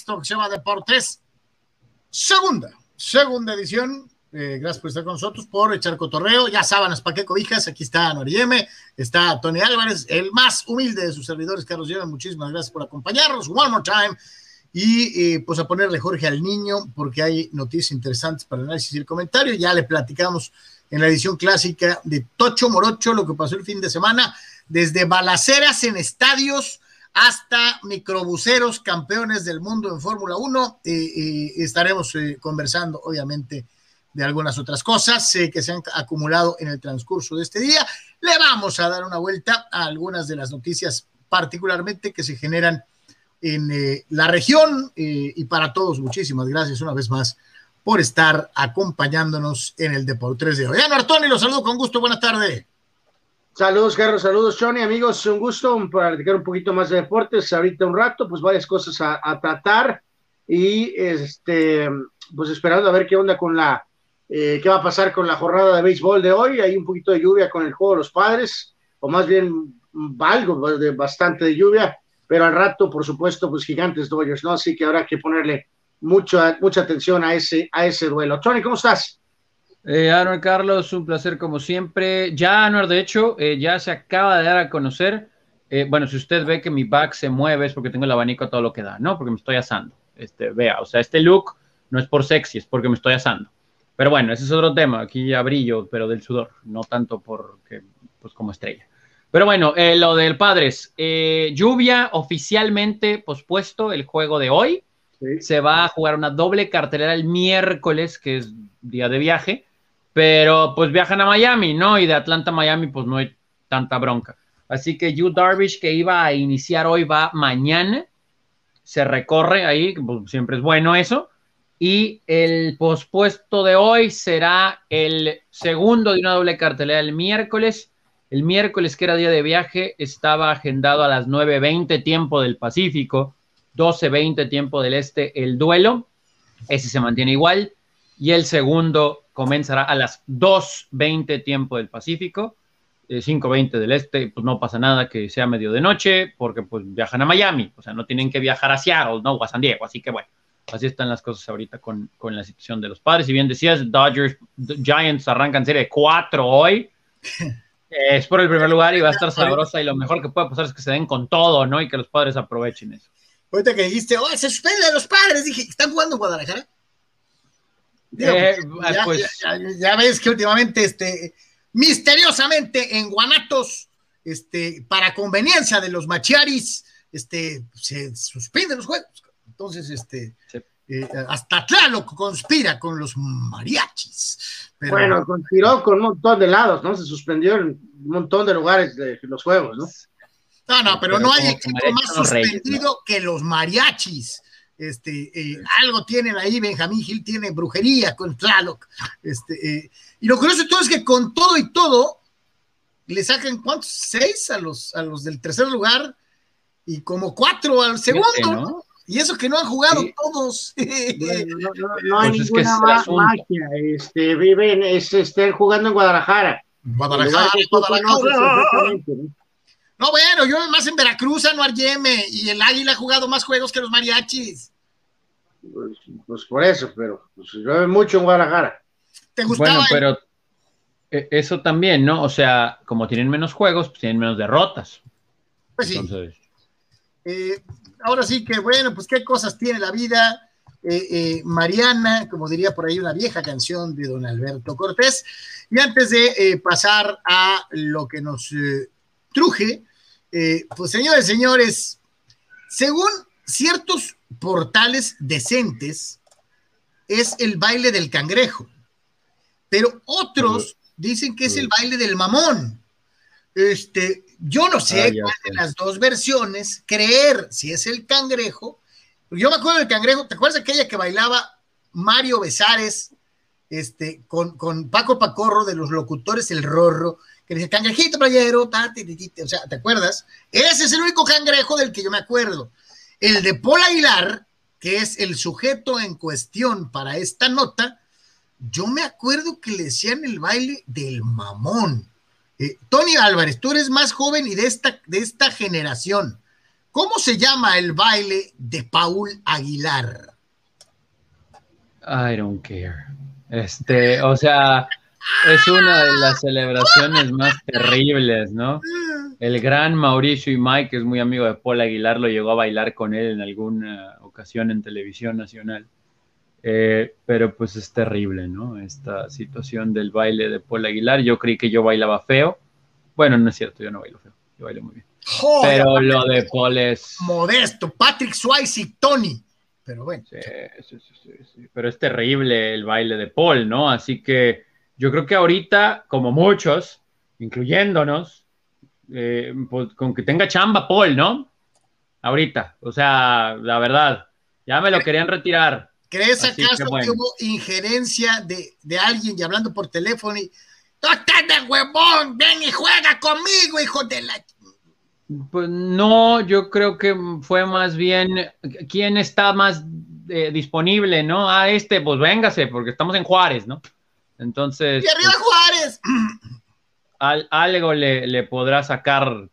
esto que se llama Deportes. Segunda, segunda edición. Eh, gracias por estar con nosotros, por echar cotorreo. Ya sábanas, ¿para qué cobijas? Aquí está Norieme, está Tony Álvarez, el más humilde de sus servidores, Carlos Lleva. Muchísimas gracias por acompañarnos. One more time. Y eh, pues a ponerle Jorge al niño, porque hay noticias interesantes para el análisis y el comentario. Ya le platicamos en la edición clásica de Tocho Morocho lo que pasó el fin de semana, desde balaceras en estadios hasta microbuseros campeones del mundo en Fórmula 1. y estaremos eh, conversando, obviamente, de algunas otras cosas eh, que se han acumulado en el transcurso de este día. Le vamos a dar una vuelta a algunas de las noticias, particularmente que se generan en eh, la región y para todos. Muchísimas gracias una vez más por estar acompañándonos en el Deportes de hoy. Ana Artoni, los saludo con gusto. Buenas tardes. Saludos, Carlos, saludos, Johnny, amigos, un gusto para platicar un poquito más de deportes ahorita un rato, pues varias cosas a, tratar y este, pues esperando a ver qué onda con la, eh, qué va a pasar con la jornada de béisbol de hoy, hay un poquito de lluvia con el juego de los padres, o más bien algo de bastante de lluvia, pero al rato, por supuesto, pues gigantes Dodgers, ¿no? Así que habrá que ponerle mucha, mucha atención a ese, a ese duelo. Tony, ¿cómo estás? Eh, Anuel Carlos, un placer como siempre. Ya, Anuel, de hecho, eh, ya se acaba de dar a conocer. Eh, bueno, si usted ve que mi back se mueve es porque tengo el abanico a todo lo que da, ¿no? Porque me estoy asando. Este, vea, o sea, este look no es por sexy, es porque me estoy asando. Pero bueno, ese es otro tema. Aquí ya brillo, pero del sudor, no tanto porque, pues como estrella. Pero bueno, eh, lo del Padres. lluvia oficialmente pospuesto el juego de hoy. Se va a jugar una doble cartelera el miércoles, que es día de viaje pero pues viajan a Miami, ¿no? Y de Atlanta a Miami, pues no hay tanta bronca. Así que Yu Darvish, que iba a iniciar hoy, va mañana. Se recorre ahí, pues, siempre es bueno eso. Y el pospuesto de hoy será el segundo de una doble cartelera el miércoles. El miércoles, que era día de viaje, estaba agendado a las 9.20 tiempo del Pacífico, 12.20 tiempo del Este el duelo. Ese se mantiene igual. Y el segundo comenzará a las 2.20 tiempo del Pacífico, 5.20 eh, del Este, pues no pasa nada que sea medio de noche, porque pues viajan a Miami, o sea, no tienen que viajar a Seattle, ¿no? O a San Diego, así que bueno, así están las cosas ahorita con, la situación de los padres. Si bien decías, Dodgers, Giants arrancan serie 4 hoy, es por el primer lugar y va a estar sabrosa y lo mejor que puede pasar es que se den con todo, ¿no? Y que los padres aprovechen eso. Ahorita que dijiste, oh, se suspende a los padres, dije, ¿están jugando en Guadalajara? Eh, ah, pues, ya, ves que últimamente, este, misteriosamente en Guanatos, este, para conveniencia de los machiaris, este, se suspenden los juegos. Entonces, este, eh, hasta Tlaloc conspira con los mariachis. bueno, conspiró con un montón de lados, ¿no? Se suspendió en un montón de lugares de los juegos, ¿no? No, no, pero, no hay equipo más suspendido que los mariachis. Este, eh, algo tienen ahí, Benjamín Gil tiene brujería con Tlaloc. Este, eh, y lo curioso de todo es que con todo y todo, le sacan cuántos, seis a los, a los del tercer lugar y como cuatro al segundo, Y eso que no han jugado todos. No, hay pues ninguna magia. Este, viven, estén jugando en Guadalajara. Guadalajara, Guadalajara. No, bueno, yo más en Veracruz, Anuar Yeme, y el Águila ha jugado más juegos que los mariachis. Pues, pues por eso, pero pues, llueve mucho en Guadalajara. ¿Te gustaba? Bueno, pero eh, eso también, ¿no? O sea, como tienen menos juegos, pues tienen menos derrotas. Pues sí. Eh, ahora sí que, bueno, pues qué cosas tiene la vida. Eh, Mariana, como diría por ahí una vieja canción de don Alberto Cortés. Y antes de pasar a lo que nos truje, eh, pues señores, señores, según ciertos portales decentes, es el baile del cangrejo, pero otros dicen que es el baile del mamón. Este, yo no sé ah, cuál de las dos versiones creer, si es el cangrejo. Yo me acuerdo del cangrejo, ¿te acuerdas de aquella que bailaba Mario Besares este, con, con Paco Pacorro de los locutores El Rorro? Que dice cangrejito playero, o sea, ¿te acuerdas? Ese es el único cangrejo del que yo me acuerdo. El de Paul Aguilar, que es el sujeto en cuestión para esta nota, yo me acuerdo que le decían el baile del mamón. Eh, Tony Álvarez, tú eres más joven y de esta, de esta generación. ¿Cómo se llama el baile de Paul Aguilar? I don't care. Este, o sea, es una de las celebraciones más terribles, ¿no? El gran Mauricio y Mike, que es muy amigo de Paul Aguilar, lo llegó a bailar con él en alguna ocasión en televisión nacional. Eh, pero pues es terrible, ¿no? Esta situación del baile de Paul Aguilar. Yo creí que yo bailaba feo. Bueno, no es cierto, yo no bailo feo. Yo bailo muy bien. pero lo de Paul es... Modesto. Patrick Swayze y Tony. Pero bueno. Sí, sí, sí, sí, Pero es terrible el baile de Paul, ¿no? Así que yo creo que ahorita, como muchos, incluyéndonos, eh, pues, con que tenga chamba Paul, ¿no? Ahorita. O sea, la verdad, ya me lo querían retirar ¿Crees acaso que, hubo injerencia de, de, alguien y hablando por teléfono y ¡No estás de huevón! ¡Ven y juega conmigo, hijo de la... Pues no, yo creo que fue más bien quién está más eh, disponible, ¿no? Ah, este, pues véngase, porque estamos en Juárez, ¿no? Entonces. ¡Y arriba pues, Juárez! Al, algo le, le podrá sacar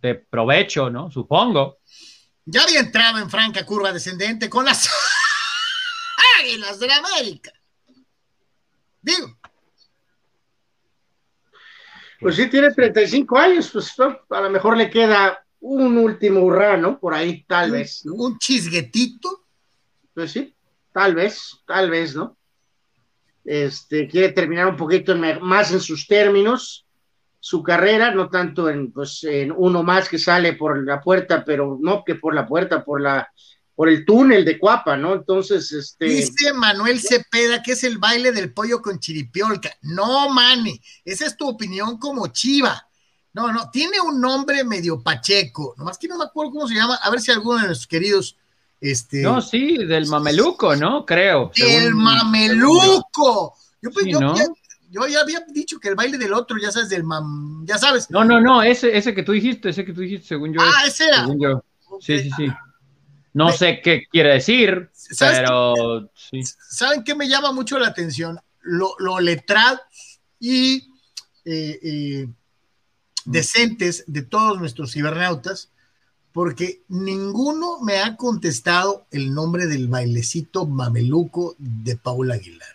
de provecho, ¿no? Supongo. Ya había entrado en franca curva descendente con las Águilas de la América. Digo. Pues sí, tiene 35 años, pues a lo mejor le queda un último hurra, ¿no? Por ahí, tal vez. Un chisguetito. Pues sí, tal vez, tal vez, ¿no? Este, quiere terminar un poquito más en sus términos su carrera, no tanto en, pues, en uno más que sale por la puerta, pero no que por la puerta, por la por el túnel de Cuapa, ¿no? Entonces, este. Dice Manuel Cepeda que es el baile del pollo con chiripiolca. No, mane, esa es tu opinión como chiva. No, no, tiene un nombre medio pacheco, nomás que no me acuerdo cómo se llama, a ver si alguno de nuestros queridos. Este... No, sí, del mameluco, ¿no? Creo. El mameluco. Yo, pues, yo, yo ya había dicho que el baile del otro, ya sabes, del mam, ya sabes. No, no, no, ese, ese que tú dijiste, ese que tú dijiste, según yo. Ah, ese era. Sí, sí, sí. No sé qué quiere decir, pero sí. ¿Saben qué me llama mucho la atención? Lo, lo letrado y eh, eh, decentes de todos nuestros cibernautas, porque ninguno me ha contestado el nombre del bailecito mameluco de Paula Aguilar.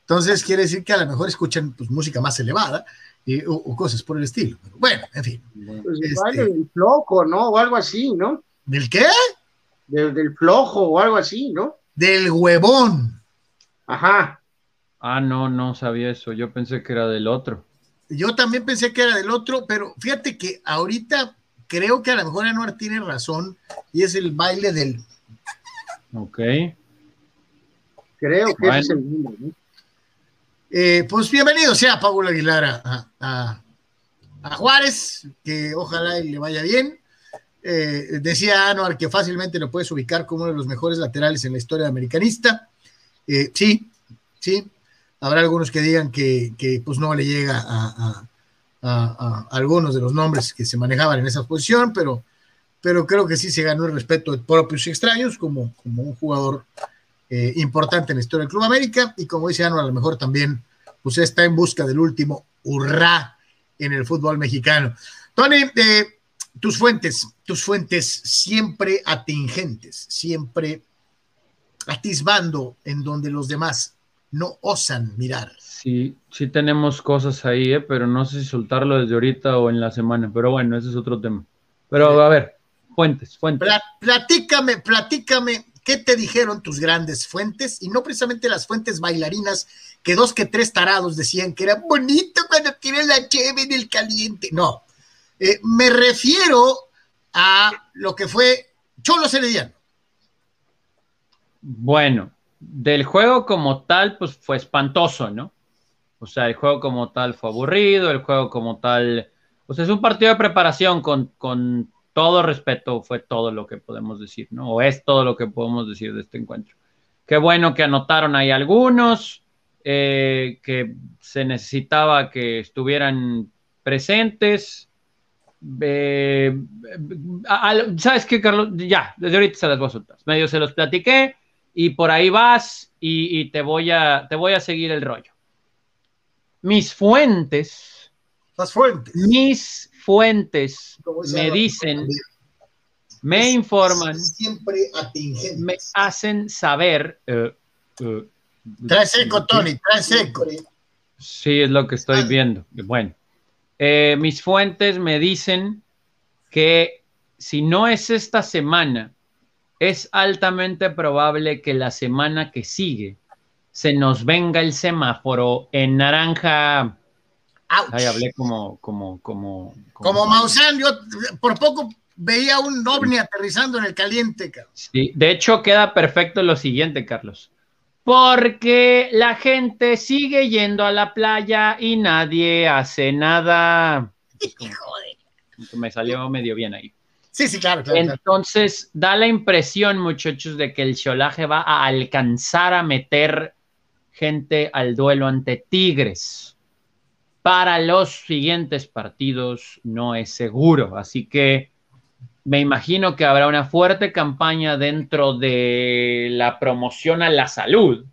Entonces quiere decir que a lo mejor escuchan pues, música más elevada o, cosas por el estilo. bueno, en fin. Pues este, del flojo, ¿no? O algo así, ¿no? ¿Del qué? Del, flojo o algo así, ¿no? Del huevón. Ajá. Ah, no, no sabía eso. Yo pensé que era del otro. Yo también pensé que era del otro, pero fíjate que ahorita creo que a lo mejor Anuar tiene razón y es el baile del. Ok. Creo que es el mismo, ¿no? Eh, pues bienvenido sea Pablo Aguilar a, Juárez, que ojalá le vaya bien. Eh, decía Anuar que fácilmente lo puedes ubicar como uno de los mejores laterales en la historia americanista. Eh, sí, sí. Habrá algunos que digan que, pues no le llega a, algunos de los nombres que se manejaban en esa posición, pero, pero creo que sí se ganó el respeto de propios y extraños como, como un jugador eh, importante en la historia del Club América y como dice Ano, a lo mejor también pues está en busca del último hurra en el fútbol mexicano. Tony, eh, tus fuentes, tus fuentes siempre atingentes, siempre atisbando en donde los demás no osan mirar. Sí, sí tenemos cosas ahí, eh, pero no sé si soltarlo desde ahorita o en la semana, pero bueno, ese es otro tema. Pero a ver, fuentes, fuentes. Platícame, platícame ¿Qué te dijeron tus grandes fuentes? Y no precisamente las fuentes bailarinas que dos que tres tarados decían que era bonito cuando tiene la cheve en el caliente. No, eh, me refiero a lo que fue Cholo Herediano. Bueno, del juego como tal, pues fue espantoso, ¿no? O sea, el juego como tal fue aburrido, el juego como tal, o sea, es un partido de preparación con, con todo respeto fue todo lo que podemos decir, ¿no? O es todo lo que podemos decir de este encuentro. Qué bueno que anotaron ahí algunos, eh, que se necesitaba que estuvieran presentes. Eh, ¿Sabes qué, Carlos? Ya, desde ahorita se las voy a soltar. Medio se los platiqué y por ahí vas y, y te, voy a, te voy a seguir el rollo. Mis fuentes. Las fuentes. Mis fuentes me dicen Me informan. Siempre atingentes. Me hacen saber. Uh, uh, trae seco, Tony, trae seco. Sí, es lo que estoy viendo. Bueno, eh, mis fuentes me dicen que si no es esta semana, es altamente probable que la semana que sigue se nos venga el semáforo en naranja. Ahí hablé como, como, como, como. Maussan, yo por poco veía un ovni aterrizando en el caliente, Carlos. Sí, de hecho queda perfecto lo siguiente, Carlos. Porque la gente sigue yendo a la playa y nadie hace nada. Me salió medio bien ahí. Sí, sí, claro, Entonces, da la impresión, muchachos, de que el Cholaje va a alcanzar a meter gente al duelo ante Tigres. Para los siguientes partidos no es seguro, así que me imagino que habrá una fuerte campaña dentro de la promoción a la salud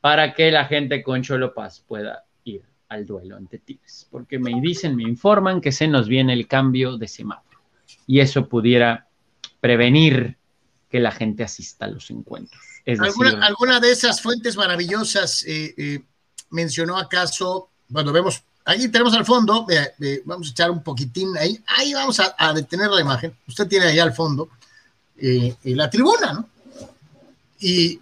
para que la gente con Cholo Paz pueda ir al duelo ante Tigres, porque me dicen, me informan que se nos viene el cambio de semáforo y eso pudiera prevenir que la gente asista a los encuentros. ¿Alguna, de esas fuentes maravillosas eh, eh, mencionó acaso, cuando vemos, ahí tenemos al fondo, vamos a echar un poquitín ahí, ahí vamos a, detener la imagen, usted tiene ahí al fondo eh, la tribuna, ¿no? Y,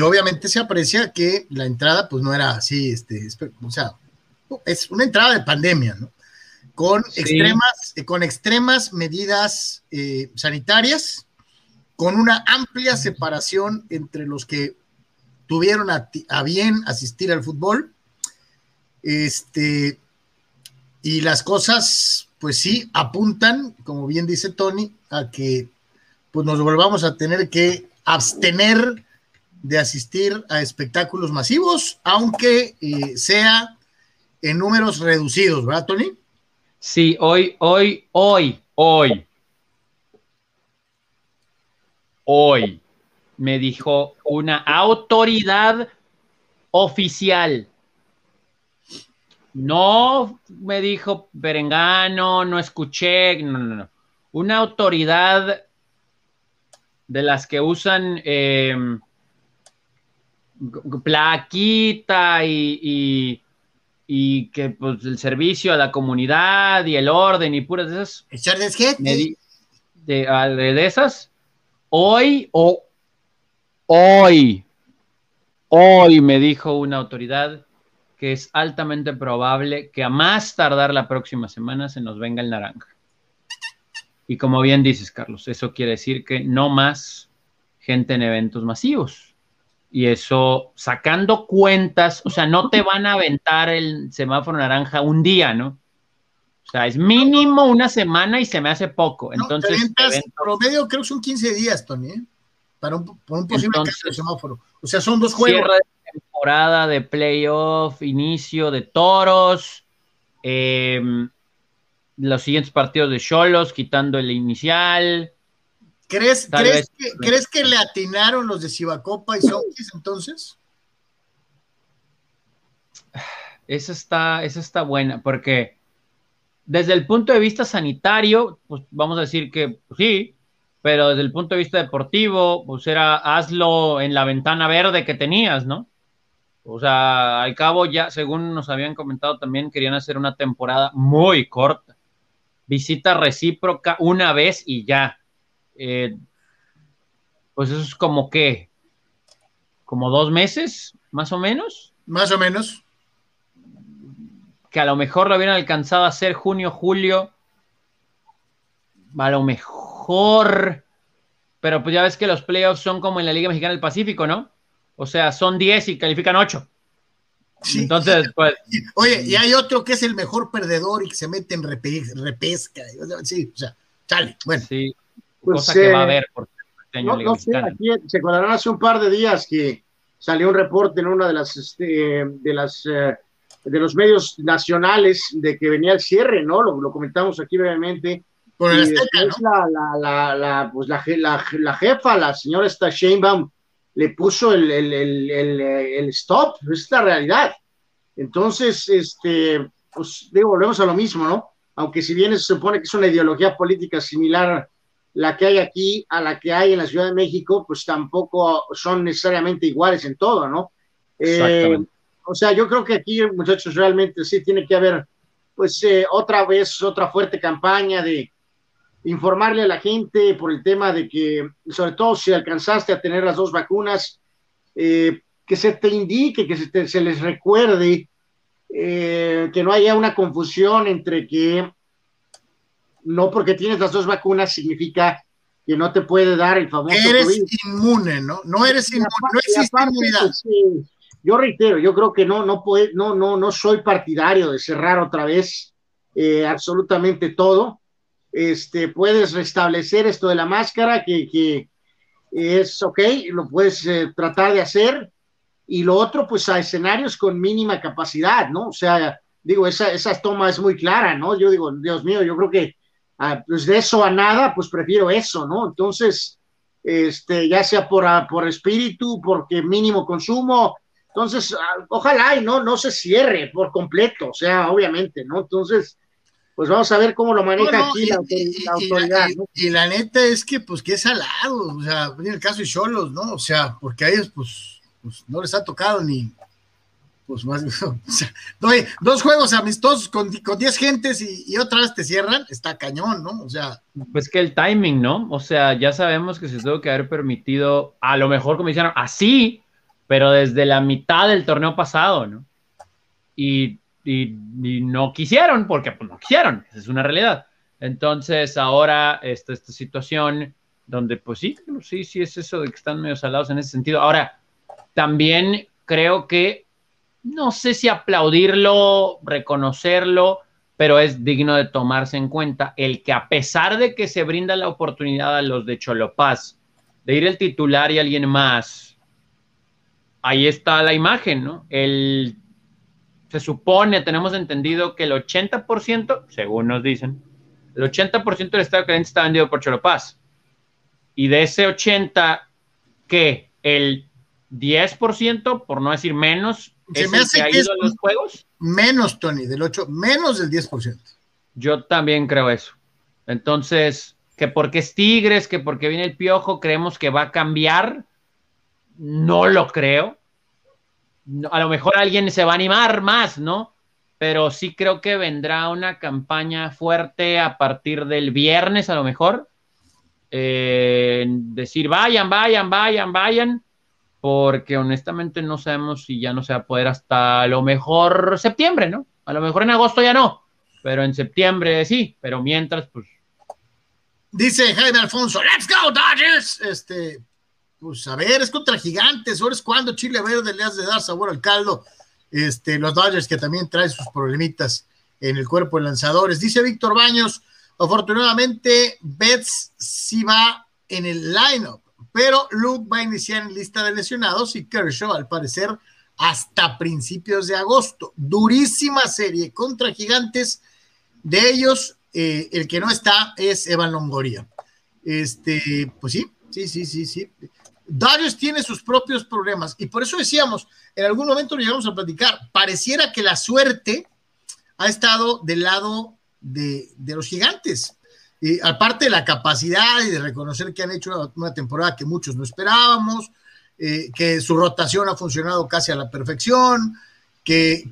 obviamente se aprecia que la entrada pues no era así, este, o sea, es una entrada de pandemia, ¿no? Con, extremas, con extremas medidas eh, sanitarias, con una amplia separación entre los que tuvieron a, bien asistir al fútbol. Este, y las cosas, pues sí, apuntan, como bien dice Tony, a que pues nos volvamos a tener que abstener de asistir a espectáculos masivos, aunque eh, sea en números reducidos, ¿verdad, Tony? Sí, hoy, hoy, hoy, hoy, hoy me dijo una autoridad oficial. No me dijo Berengano, no escuché, no, no, no. Una autoridad de las que usan eh, plaquita y y que pues el servicio a la comunidad y el orden y puras de esas. de, de, esas. Hoy o hoy, hoy me dijo una autoridad que es altamente probable que a más tardar la próxima semana se nos venga el naranja. Y como bien dices, Carlos, eso quiere decir que no más gente en eventos masivos y eso, sacando cuentas, o sea, no te van a aventar el semáforo naranja un día, ¿no? O sea, es mínimo una semana y se me hace poco. Entonces, promedio creo que son 15 días, Tony, ¿eh? para un, posible cambio de semáforo. O sea, son dos juegos. Cierre de temporada de playoff, inicio de toros, em, los siguientes partidos de Cholos, quitando el inicial. ¿Crees, ¿crees, que, ¿crees que le atinaron los de Cibacopa y Sonkis entonces? Esa está, esa está buena, porque desde el punto de vista sanitario, pues vamos a decir que pues, sí, pero desde el punto de vista deportivo, pues era hazlo en la ventana verde que tenías, ¿no? O sea, al cabo ya, según nos habían comentado también, querían hacer una temporada muy corta. Visita recíproca una vez y ya. Eh, pues eso es como que, como dos meses, más o menos. Más o menos. Que a lo mejor lo hubieran alcanzado a hacer junio, julio. A lo mejor. Pero pues ya ves que los playoffs son como en la Liga Mexicana del Pacífico, ¿no? O sea, son 10 y califican 8. Entonces, pues. Oye, y hay otro que es el mejor perdedor y que se mete en repesca. Sí, o sea, sale. Bueno. Sí, pues, cosa que va a haber por este no, no sé, aquí se acordarán hace un par de días que salió un reporte en una de las este, de las eh, de los medios nacionales de que venía el cierre, ¿no? Lo, lo comentamos aquí brevemente. Por el la, la, la, pues la, la, jefa, la señora esta Sheinbaum, le puso el, el, el, el, stop, es la realidad. Entonces, este, pues digo, volvemos a lo mismo, ¿no? Aunque si bien se supone que es una ideología política similar la que hay aquí a la que hay en la Ciudad de México, pues tampoco son necesariamente iguales en todo, ¿no? Eh, o sea, yo creo que aquí, muchachos, realmente sí tiene que haber, pues, eh, otra vez, otra fuerte campaña de informarle a la gente por el tema de que, sobre todo si alcanzaste a tener las dos vacunas, eh, que se te indique, que se, se les recuerde, que no haya una confusión entre que no porque tienes las dos vacunas significa que no te puede dar el famoso Eres inmune, ¿no? No eres inmune, no existe inmunidad. Pues, yo reitero, yo creo que no, no, puede, no, no, no soy partidario de cerrar otra vez eh, absolutamente todo. Este, puedes restablecer esto de la máscara, que, que es ok, lo puedes eh, tratar de hacer. Y lo otro, pues a escenarios con mínima capacidad, ¿no? O sea, digo, esa, esa toma es muy clara, ¿no? Yo digo, Dios mío, yo creo que Ah, pues de eso a nada, pues prefiero eso, ¿no? Entonces, este, ya sea por, ah, por espíritu, porque mínimo consumo, entonces, ah, ojalá y no, no se cierre por completo, o sea, obviamente, ¿no? Entonces, pues vamos a ver cómo lo maneja aquí la, autoridad. Y, la neta es que, pues, que es alado, o sea, en el caso de Cholos, ¿no? O sea, porque a ellos, pues, pues no les ha tocado ni, pues más, dos juegos amistosos con 10 gentes y, otra vez te cierran, está cañón, ¿no? O sea. Pues que el timing, ¿no? O sea, ya sabemos que se tuvo que haber permitido, a lo mejor como hicieron, así, pero desde la mitad del torneo pasado, ¿no? Y, no quisieron, porque pues, no quisieron, es una realidad. Entonces, ahora esta, esta situación donde, pues sí, sí, sí es eso de que están medio salados en ese sentido. Ahora, también creo que no sé si aplaudirlo, reconocerlo, pero es digno de tomarse en cuenta el que a pesar de que se brinda la oportunidad a los de Cholopaz de ir el titular y alguien más, ahí está la imagen, ¿no? El, se supone, tenemos entendido que el 80%, según nos dicen, el 80% del estado caliente está vendido por Cholopaz. Y de ese 80, ¿qué? El 10%, por no decir menos, se me hace que, es los juegos? Menos, Tony, del 8, menos del 10%. Yo también creo eso. Entonces, que porque es Tigres, que porque viene el piojo, creemos que va a cambiar. No lo creo. a lo mejor alguien se va a animar más, ¿no? Pero sí creo que vendrá una campaña fuerte a partir del viernes, a lo mejor. Eh, decir, vayan, vayan, vayan, vayan porque honestamente no sabemos si ya no se va a poder hasta a lo mejor septiembre, ¿no? A lo mejor en agosto ya no, pero en septiembre sí, pero mientras, pues. Dice Jaime Alfonso, let's go, Dodgers. Este, pues a ver, es contra gigantes, ahora es cuando Chile Verde le has de dar sabor al caldo. Este, los Dodgers que también traen sus problemitas en el cuerpo de lanzadores. Dice Víctor Baños, afortunadamente, Betts sí va en el lineup pero Luke va a iniciar en lista de lesionados y Kershaw, al parecer, hasta principios de agosto. Durísima serie contra Gigantes. De ellos, eh, el que no está es Evan Longoria. Este, pues sí, sí, sí, sí, sí. Darius tiene sus propios problemas y por eso decíamos, en algún momento lo llegamos a platicar, pareciera que la suerte ha estado del lado de, de los gigantes. Y aparte de la capacidad y de reconocer que han hecho una, temporada que muchos no esperábamos, eh, que su rotación ha funcionado casi a la perfección, que,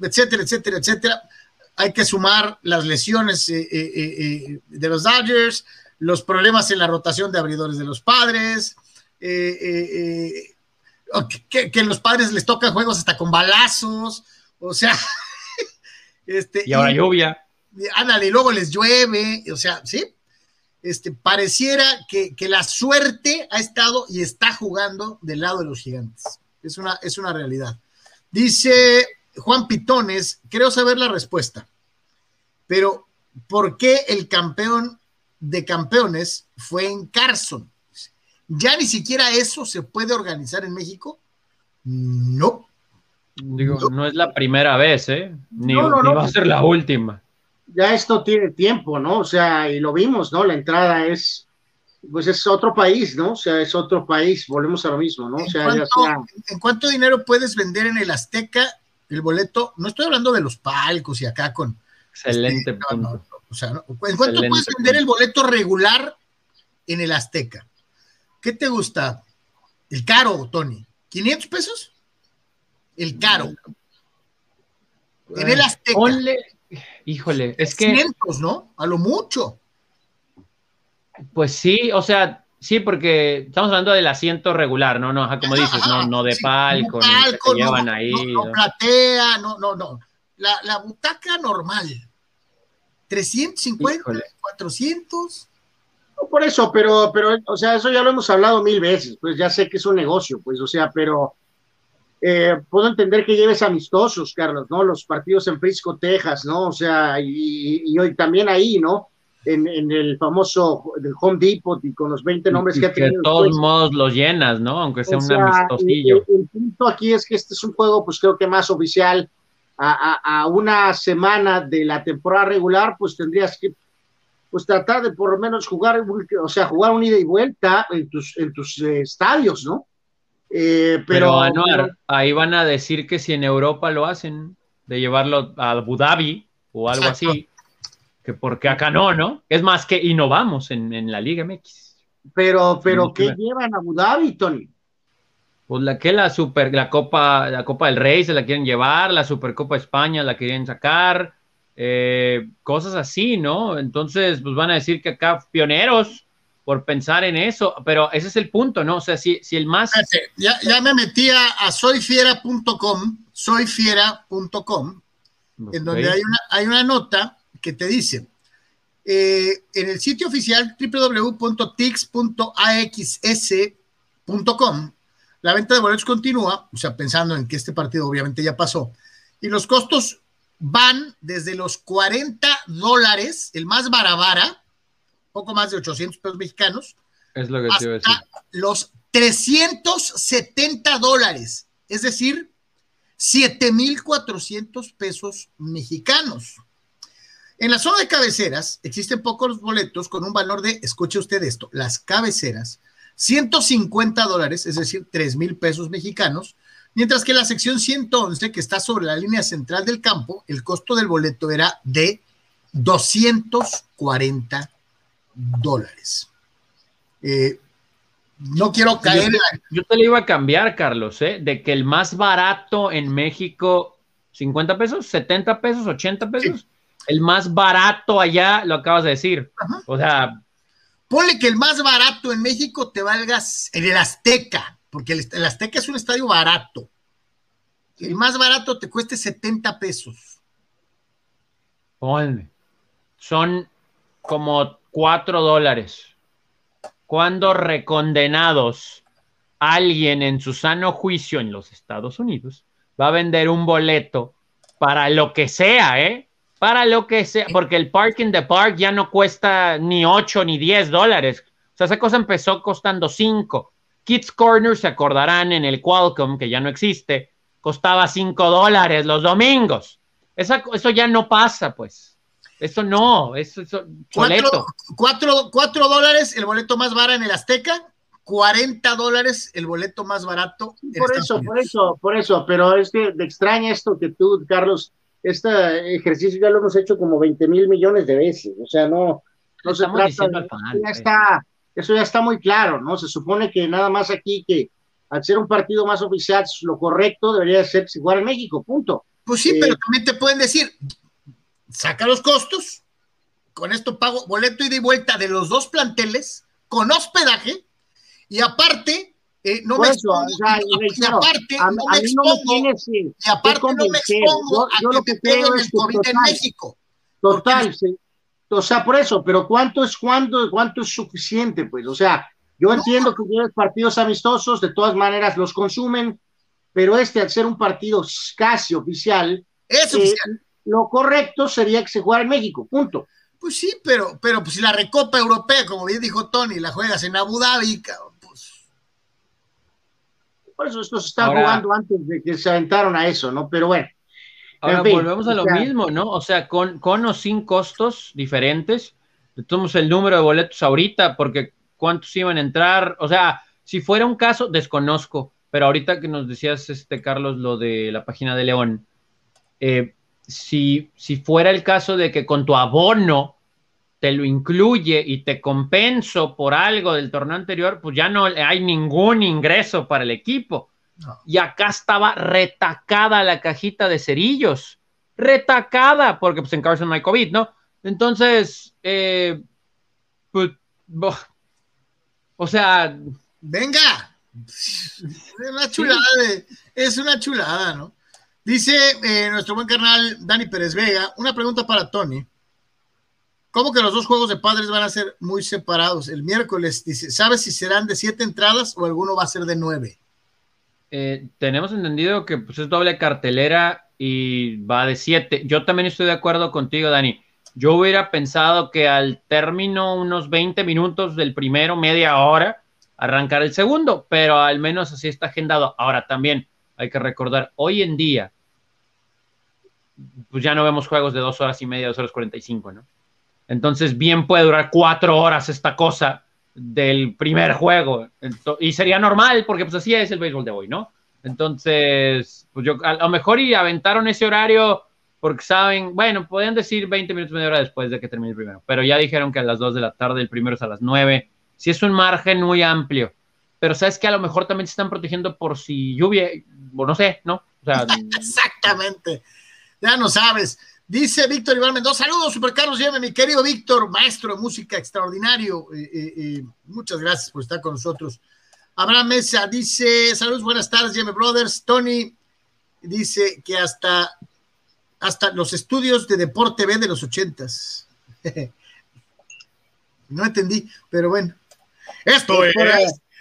etcétera, etcétera, etcétera. Hay que sumar las lesiones eh, eh, de los Dodgers, los problemas en la rotación de abridores de los padres, que, que, los padres les tocan juegos hasta con balazos, o sea. este, y ahora lluvia ándale, y luego les llueve, o sea, ¿sí? Este, pareciera que, la suerte ha estado y está jugando del lado de los gigantes. Es una, es una realidad. Dice Juan Pitones, creo saber la respuesta, pero ¿por qué el campeón de campeones fue en Carson? ¿Ya ni siquiera eso se puede organizar en México? No. Digo, no, es la primera vez, ¿eh? Ni, ni va a ser la última ya esto tiene tiempo, ¿no? O sea, y lo vimos, ¿no? La entrada es, pues es otro país, ¿no? O sea, es otro país, volvemos a lo mismo, ¿no? O sea, ¿En, cuánto, ¿En cuánto dinero puedes vender en el Azteca el boleto? No estoy hablando de los palcos y acá con... Excelente este, o sea, ¿en cuánto puedes vender el boleto regular en el Azteca. ¿Qué te gusta? El caro, Tony. ¿500 pesos? El caro. En el Azteca. Híjole, es que. 500, ¿no? A lo mucho. Pues sí, o sea, sí, porque estamos hablando del asiento regular, ¿no? no como dices, no, no de palco, palco no, llevan ahí. No, platea, no, no, no. La, la butaca normal. 350, 400. por eso, pero, pero, o sea, eso ya lo hemos hablado mil veces, pues ya sé que es un negocio, pues, o sea, pero eh, puedo entender que lleves amistosos, Carlos, ¿no? Los partidos en Frisco, Texas, ¿no? O sea, y, hoy también ahí, ¿no? En, el famoso del Home Depot y con los 20 nombres que ha tenido. De todos modos los llenas, ¿no? Aunque sea, un amistosillo. El, el, punto aquí es que este es un juego, pues creo que más oficial. A, a, una semana de la temporada regular, pues tendrías que pues tratar de por lo menos jugar, o sea, jugar un ida y vuelta en tus, en tus eh, estadios, ¿no? Eh, pero, ahí van a decir que si en Europa lo hacen, de llevarlo a Abu Dhabi o algo así, que porque acá no, ¿no? Es más que innovamos en, en la Liga MX. Pero, pero, ¿qué llevan a Abu Dhabi, Tony? Pues la que la super, la Copa, la Copa del Rey se la quieren llevar, la Supercopa España la quieren sacar, eh, cosas así, ¿no? Entonces, pues van a decir que acá pioneros, por pensar en eso, pero ese es el punto, ¿no? O sea, si, si el más... Ya, ya me metí a, soyfiera.com, soyfiera.com, en donde hay una, hay una nota que te dice, eh, en el sitio oficial www.tix.axs.com, la venta de boletos continúa, o sea, pensando en que este partido obviamente ya pasó, y los costos van desde los 40 dólares, el más barabara, poco más de 800 pesos mexicanos. Es lo que te iba a decir. Los 370 dólares, es decir, 7,400 pesos mexicanos. En la zona de cabeceras existen pocos boletos con un valor de, escuche usted esto, las cabeceras, 150 dólares, es decir, 3 mil pesos mexicanos, mientras que la sección 111, que está sobre la línea central del campo, el costo del boleto era de 240 dólares. Eh, no quiero caer. Yo, te lo iba a cambiar, Carlos, ¿eh? de que el más barato en México, 50 pesos, 70 pesos, 80 pesos. El más barato allá, lo acabas de decir. O sea. Ponle que el más barato en México te valgas en el Azteca, porque el, Azteca es un estadio barato. El más barato te cueste 70 pesos. Ponle. Son como 4 dólares. Cuando recondenados alguien en su sano juicio en los Estados Unidos va a vender un boleto para lo que sea, ¿eh? Para lo que sea, porque el parking de park ya no cuesta ni 8 ni 10 dólares. O sea, esa cosa empezó costando 5. Kids Corner, se acordarán, en el Qualcomm, que ya no existe, costaba 5 dólares los domingos. eso ya no pasa, pues. Eso no, eso es boleto. Cuatro, dólares el boleto más barato en el Azteca, 40 dólares el boleto más barato. por eso, por eso, por eso, pero es que te extraña esto que tú, Carlos, este ejercicio ya lo hemos hecho como 20 mil millones de veces, o sea, no, no se trata, ya pues. está, eso ya está muy claro, ¿no? Se supone que nada más aquí que al ser un partido más oficial, lo correcto debería ser igual en México, punto. Pues sí, pero eh, también te pueden decir, saca los costos, con esto pago boleto ida y vuelta de los dos planteles, con hospedaje, y aparte, eh, no me expongo, y, aparte, no me expongo, y aparte no me expongo a lo que, te en el COVID en México. Total, sí. O sea, por eso, pero ¿cuánto es, cuánto, cuánto es suficiente? Pues, o sea, yo entiendo que tienes partidos amistosos, de todas maneras los consumen, pero este, al ser un partido casi oficial, es eh, oficial lo correcto sería que se jugara en México, punto. Pues sí, pero, pero pues si la Recopa Europea, como bien dijo Tony, la juegas en Abu Dhabi, pues. Por eso estos están jugando antes de que se aventaron a eso, ¿no? Pero bueno. Ahora volvemos a lo mismo, ¿no? O sea, con, con o sin costos diferentes. Tomamos el número de boletos ahorita, porque cuántos iban a entrar. O sea, si fuera un caso, desconozco. Pero ahorita que nos decías, este Carlos, lo de la página de León, eh, si, si fuera el caso de que con tu abono te lo incluye y te compenso por algo del torneo anterior, pues ya no hay ningún ingreso para el equipo. Y acá estaba retacada la cajita de cerillos. Retacada, porque pues en Carson no hay COVID, ¿no? Entonces, eh, pues, o sea... Venga. Es una chulada, es una chulada, ¿no? Dice eh, nuestro buen carnal Dani Pérez Vega, una pregunta para Tony. ¿Cómo que los dos juegos de padres van a ser muy separados? El miércoles, ¿sabes si serán de siete entradas o alguno va a ser de nueve? Eh, tenemos entendido que pues, es doble cartelera y va de siete. Yo también estoy de acuerdo contigo, Dani. Yo hubiera pensado que al término unos 20 minutos del primero, media hora, arrancar el segundo, pero al menos así está agendado. Ahora también hay que recordar, hoy en día, pues ya no vemos juegos de dos horas y media, dos horas cuarenta y cinco, ¿no? Entonces, bien puede durar cuatro horas esta cosa del primer juego. y sería normal, porque pues así es el béisbol de hoy, ¿no? Entonces, pues yo, a, lo mejor y aventaron ese horario porque saben, bueno, podían decir 20 minutos, media hora después de que termine el primero, pero ya dijeron que a las 2 de la tarde, el primero es a las 9. Si es un margen muy amplio, pero sabes que a lo mejor también se están protegiendo por si lluvia, o no sé, ¿no? Exactamente, ya no sabes. Dice Víctor Iván Mendoza, saludos, Super Carlos, llame mi querido Víctor, maestro de música extraordinario. Eh, eh, eh, muchas gracias por estar con nosotros. Abraham Mesa dice, saludos, buenas tardes, Llame Brothers. Tony dice que hasta, hasta los estudios de Deporte B de los ochentas. no entendí, pero bueno. Esto es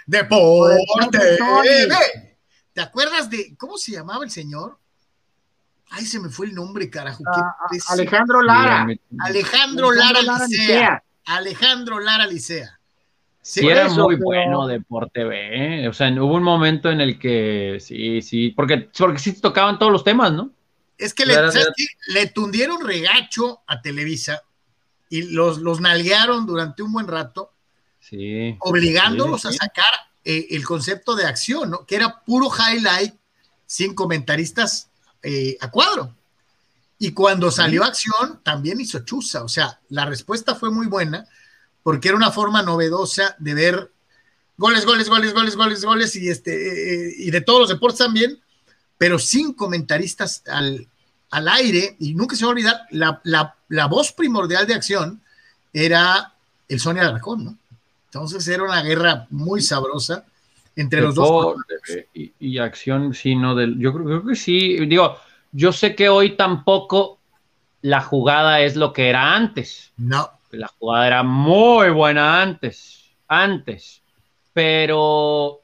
Deporte B. ¿Te acuerdas de cómo se llamaba el señor? Ay, se me fue el nombre, carajo. Ah, ah, Alejandro Lara. Alejandro, Lara, Licea. Alejandro Lara Licea. Sí, era muy bueno Deporte B. ¿eh? O sea, hubo un momento en el que sí, sí, porque, porque sí tocaban todos los temas, ¿no? Es que le, le tundieron regacho a Televisa y los, los nalguearon durante un buen rato, sí, obligándolos a sacar eh, el concepto de acción, ¿no? Que era puro highlight sin comentaristas eh, a cuadro. Y cuando salió acción, también hizo chuza. O sea, la respuesta fue muy buena porque era una forma novedosa de ver goles, goles, goles, goles, goles, goles y, este, eh, y de todos los deportes también, pero sin comentaristas al, al aire. Y nunca se va a olvidar, la, la, voz primordial de acción era el Sonia Dragón, ¿no? Entonces era una guerra muy sabrosa entre los dos. Y, acción, sí, no, del, yo creo, que sí, digo, yo sé que hoy tampoco la jugada es lo que era antes. No. La jugada era muy buena antes, antes, pero,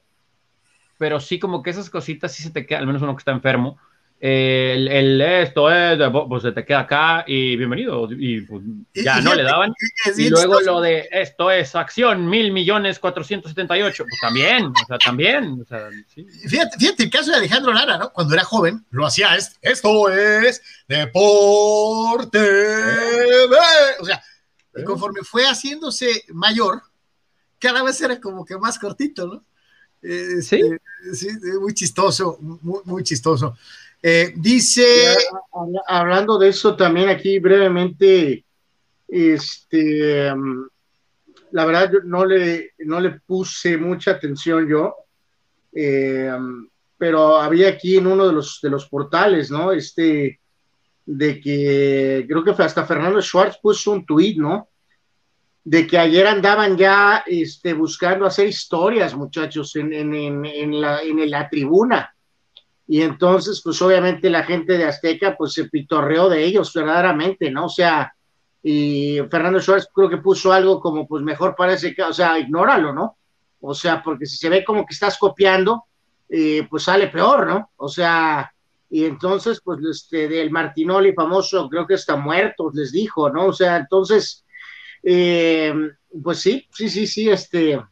pero sí como que esas cositas sí se te quedan, al menos uno que está enfermo, el, esto es, pues se te queda acá y bienvenido. Y pues, ya no le daban. Y luego lo de esto es acción, mil millones cuatrocientos setenta y ocho. Pues también, o sea, también. fíjate, fíjate, el caso de Alejandro Lara, ¿no? Cuando era joven, lo hacía, esto es deporte. O sea, y conforme fue haciéndose mayor, cada vez era como que más cortito, ¿no? sí. Este, sí, muy chistoso, muy, muy chistoso. Eh, dice. hablando de eso también aquí brevemente, este, mm, la verdad no le, no le puse mucha atención yo, eh, mm, pero había aquí en uno de los, de los portales, ¿no? Este, de que creo que fue hasta Fernando Schwartz puso un tuit, ¿no? De que ayer andaban ya este, buscando hacer historias, muchachos, en, en, en, en la tribuna y entonces, pues obviamente la gente de Azteca, pues se pitorreó de ellos verdaderamente, ¿no? O sea, y Fernando Suárez creo que puso algo como, pues mejor parece que, o sea, ignóralo, ¿no? O sea, porque si se ve como que estás copiando, eh, pues sale peor, ¿no? O sea, y entonces, pues, este, del Martinoli famoso, creo que está muerto, les dijo, ¿no? O sea, entonces, eh, pues sí, sí, sí, sí, este,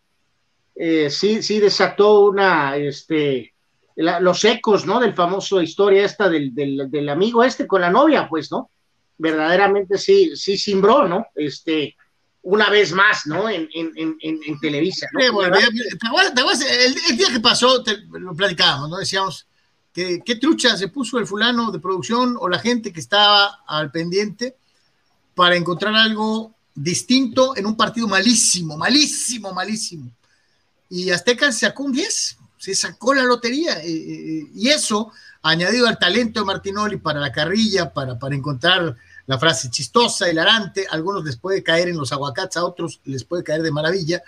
eh, sí, sí desató una, este, los ecos, ¿no? Del famoso historia esta del, del, amigo este con la novia, pues, ¿no? Verdaderamente sí, sí simbró, ¿no? Este, una vez más, ¿no? En, en, en, en Televisa. el, día que pasó, lo platicábamos, ¿no? Decíamos que qué trucha se puso el fulano de producción o la gente que estaba al pendiente para encontrar algo distinto en un partido malísimo, malísimo, malísimo. Y Azteca sacó un 10, se sacó la lotería. Eh, eh, y eso, añadido al talento de Martinoli para la carrilla, para, para encontrar la frase chistosa, hilarante, a algunos les puede caer en los aguacates, a otros les puede caer de maravilla,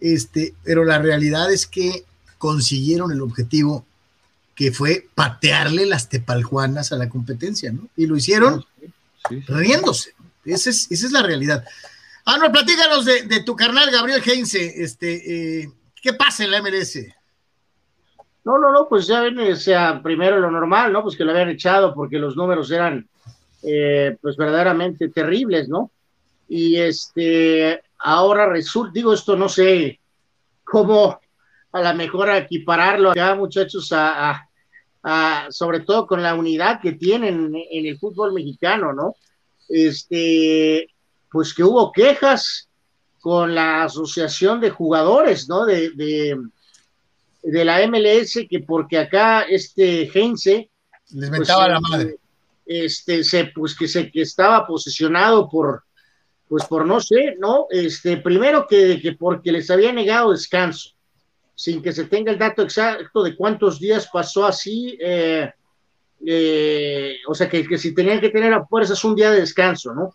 este, pero la realidad es que consiguieron el objetivo que fue patearle las tepaljuanas a la competencia, ¿no? Y lo hicieron riéndose. Esa es, esa es la realidad. Ah, no, platícanos de, tu carnal Gabriel Heinze, este, eh, ¿qué pasa en la MLS? No, no, no, pues ya ven, o sea, primero lo normal, ¿no? Pues que lo habían echado porque los números eran, eh, pues verdaderamente terribles, ¿no? Y este, ahora resulta, digo esto, no sé cómo a lo mejor equipararlo acá, muchachos, a, sobre todo con la unidad que tienen en el fútbol mexicano, ¿no? Este, pues que hubo quejas con la asociación de jugadores, ¿no? De, la MLS, que porque acá este Heinze les pues, metaba la madre. Este, se, pues que se que estaba posicionado por, pues por no sé, ¿no? Este, primero que, que porque les había negado descanso sin que se tenga el dato exacto de cuántos días pasó así, eh, eh, o sea, que, que, si tenían que tener a fuerzas un día de descanso, ¿no?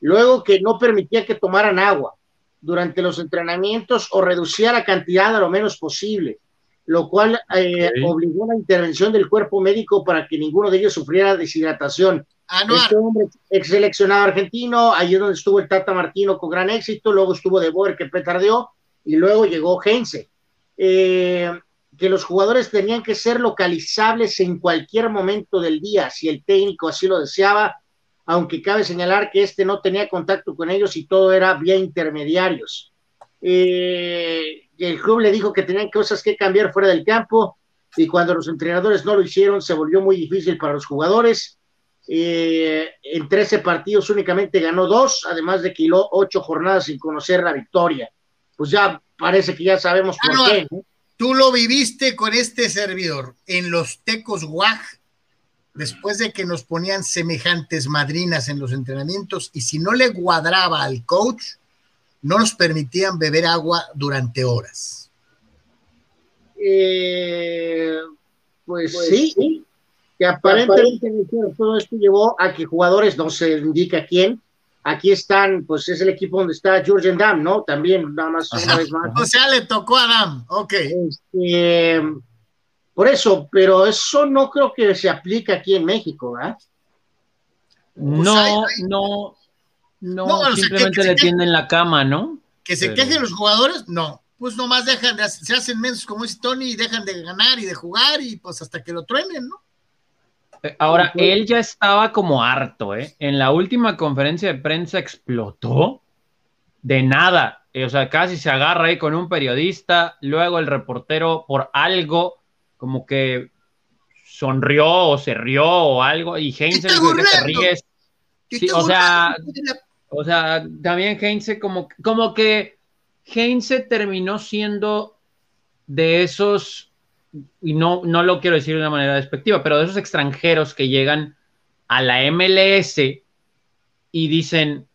Luego que no permitía que tomaran agua durante los entrenamientos o reducía la cantidad a lo menos posible, lo cual eh, obligó a la intervención del cuerpo médico para que ninguno de ellos sufriera deshidratación. Ah, este hombre, ex seleccionado argentino, allí donde estuvo el Tata Martino con gran éxito, luego estuvo De Boer que petardeó, y luego llegó Heinze eh, que los jugadores tenían que ser localizables en cualquier momento del día, si el técnico así lo deseaba, aunque cabe señalar que este no tenía contacto con ellos y todo era vía intermediarios. Eh, el club le dijo que tenían cosas que cambiar fuera del campo y cuando los entrenadores no lo hicieron se volvió muy difícil para los jugadores. Eh, en 13 partidos únicamente ganó dos, además de que hiló ocho jornadas sin conocer la victoria. Pues ya parece que ya sabemos por qué. Tú lo viviste con este servidor en los Tecos Guaj, después de que nos ponían semejantes madrinas en los entrenamientos, y si no le cuadraba al coach, no nos permitían beber agua durante horas. Eh, pues, pues sí, que aparentemente todo esto llevó a que jugadores, no se indica quién, Aquí están, pues es el equipo donde está Georgian Dam, ¿no? También, nada más una vez más. O sea, le tocó a Dam, ok. Este, por eso, pero eso no creo que se aplique aquí en México, ¿verdad? No, no, no, simplemente le tienden la cama, ¿no? Que se quejen los jugadores, no. Pues nomás dejan de, se hacen mensos como dice Tony y dejan de ganar y de jugar y pues hasta que lo truenen, ¿no? Eh, ahora, él ya estaba como harto, ¿eh? En la última conferencia de prensa explotó de nada. Eh, o sea, casi se agarra ahí con un periodista. Luego el reportero, por algo, como que sonrió o se rió o algo. Y que te ríes. o sea, o sea, también Heinze como, como que Heinze terminó siendo de esos y no, no lo quiero decir de una manera despectiva, pero de esos extranjeros que llegan a la MLS y dicen,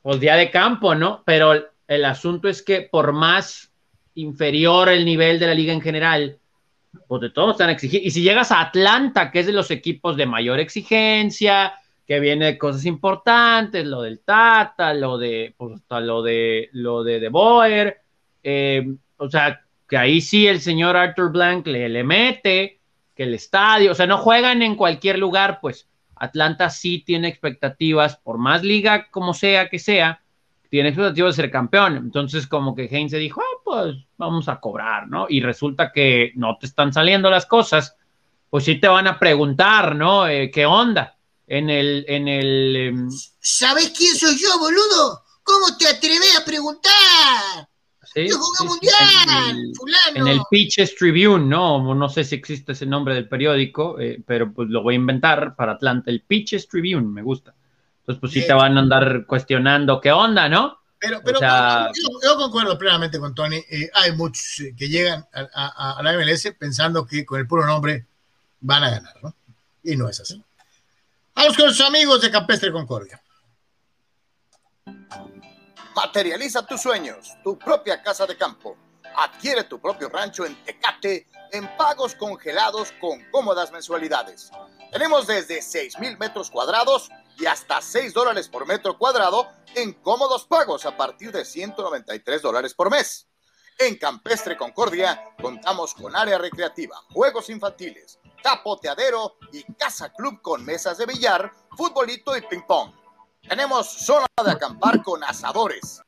pues día de campo, ¿no? Pero el asunto es que por más inferior el nivel de la liga en general, pues de todos están exigiendo. Y si llegas a Atlanta, que es de los equipos de mayor exigencia, que viene cosas importantes, lo del Tata, lo de, pues, lo de, lo de De Boer, eh, o sea, que ahí sí el señor Arthur Blank le, le mete, que el estadio, o sea, no juegan en cualquier lugar, pues Atlanta sí tiene expectativas, por más liga como sea que sea, tiene expectativas de ser campeón. Entonces, como que Heinz se dijo, ah, pues vamos a cobrar, ¿no? Y resulta que no te están saliendo las cosas, pues sí te van a preguntar, ¿no? Eh, ¿Qué onda? En el, en el. Em, ¿Sabes quién soy yo, boludo? ¿Cómo te atreves a preguntar? En el Pitches Tribune, ¿no? No sé si existe ese nombre del periódico, eh, pero pues lo voy a inventar para Atlanta. El Pitches Tribune, me gusta. Entonces, pues sí te van a andar cuestionando qué onda, ¿no? Pero, pero, yo, concuerdo plenamente con Tony. Eh, hay muchos eh, que llegan a, la MLS pensando que con el puro nombre van a ganar, ¿no? Y no es así. Vamos con los amigos de Campestre Concordia. Materializa tus sueños, tu propia casa de campo. Adquiere tu propio rancho en Tecate en pagos congelados con cómodas mensualidades. Tenemos desde 6 mil metros cuadrados y hasta 6 dólares por metro cuadrado en cómodos pagos a partir de 193 dólares por mes. En Campestre Concordia contamos con área recreativa, juegos infantiles, tapoteadero y casa club con mesas de billar, futbolito y ping pong. Tenemos zona de acampar con asadores.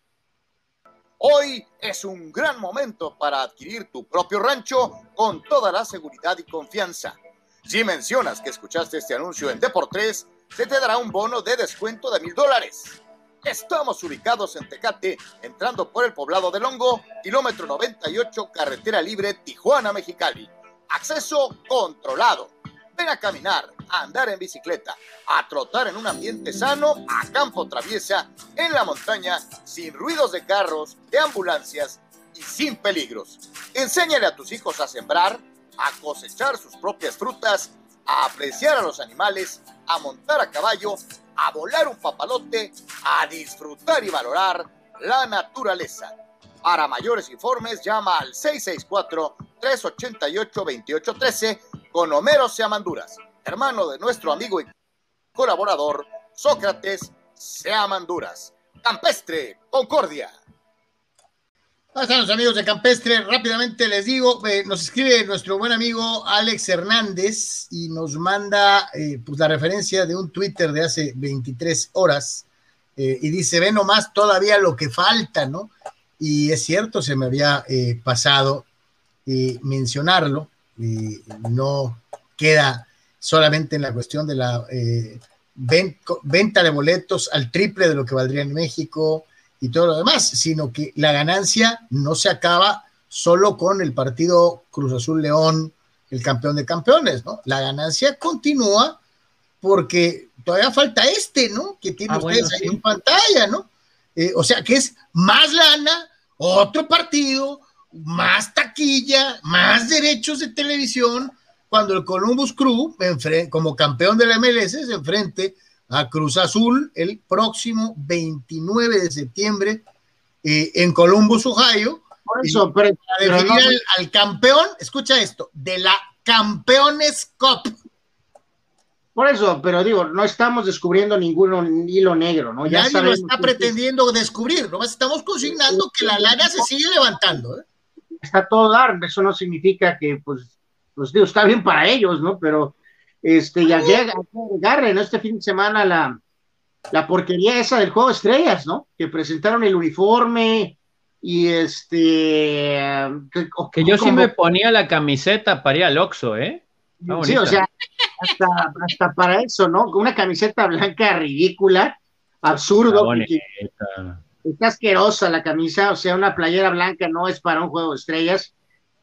Hoy es un gran momento para adquirir tu propio rancho con toda la seguridad y confianza. Si mencionas que escuchaste este anuncio en Deportes, se te dará un bono de descuento de mil dólares. Estamos ubicados en Tecate, entrando por el poblado de Longo, kilómetro 98, carretera libre Tijuana-Mexicali. Acceso controlado. Ven a caminar, a andar en bicicleta, a trotar en un ambiente sano, a campo traviesa, en la montaña, sin ruidos de carros, de ambulancias y sin peligros. Enséñale a tus hijos a sembrar, a cosechar sus propias frutas, a apreciar a los animales, a montar a caballo, a volar un papalote, a disfrutar y valorar la naturaleza. Para mayores informes llama al 664-388-2813 con Homero Seamanduras, hermano de nuestro amigo y colaborador Sócrates Seamanduras. Campestre, Concordia. Ahí los amigos de Campestre. Rápidamente les digo, eh, nos escribe nuestro buen amigo Alex Hernández y nos manda eh, pues la referencia de un Twitter de hace 23 horas eh, y dice, ve nomás todavía lo que falta, ¿no? Y es cierto, se me había pasado mencionarlo no queda solamente en la cuestión de la eh, venta de boletos al triple de lo que valdría en México y todo lo demás, sino que la ganancia no se acaba solo con el partido Cruz Azul León, el campeón de campeones, ¿no? La ganancia continúa porque todavía falta este, ¿no? Que tiene ah, ustedes ahí en pantalla, ¿no? Eh, o sea, que es más lana, otro partido, más taquilla, más derechos de televisión, cuando el Columbus Crew, como campeón de la MLS, se enfrente a Cruz Azul el próximo 29 de septiembre eh, en Columbus, Ohio. Por eso, pero, al, campeón, escucha esto, de la Campeones Cup. Por eso, pero digo, no estamos descubriendo ningún hilo negro, ¿no? Ya Nadie lo está pretendiendo descubrir, nomás estamos consignando que la lana se sigue levantando. ¿eh? Está todo dar, eso no significa que, pues, pues digo, está bien para ellos, ¿no? Pero, este, ya llega, agarre, ¿no? Este fin de semana la, la porquería esa del juego de estrellas, ¿no? Que presentaron el uniforme y este... Que, yo sí me ponía la camiseta para ir al Oxxo, ¿eh? sí, o sea, hasta, hasta, para eso, ¿no? Con una camiseta blanca ridícula, absurdo. Está asquerosa la camisa, o sea, una playera blanca no es para un juego de estrellas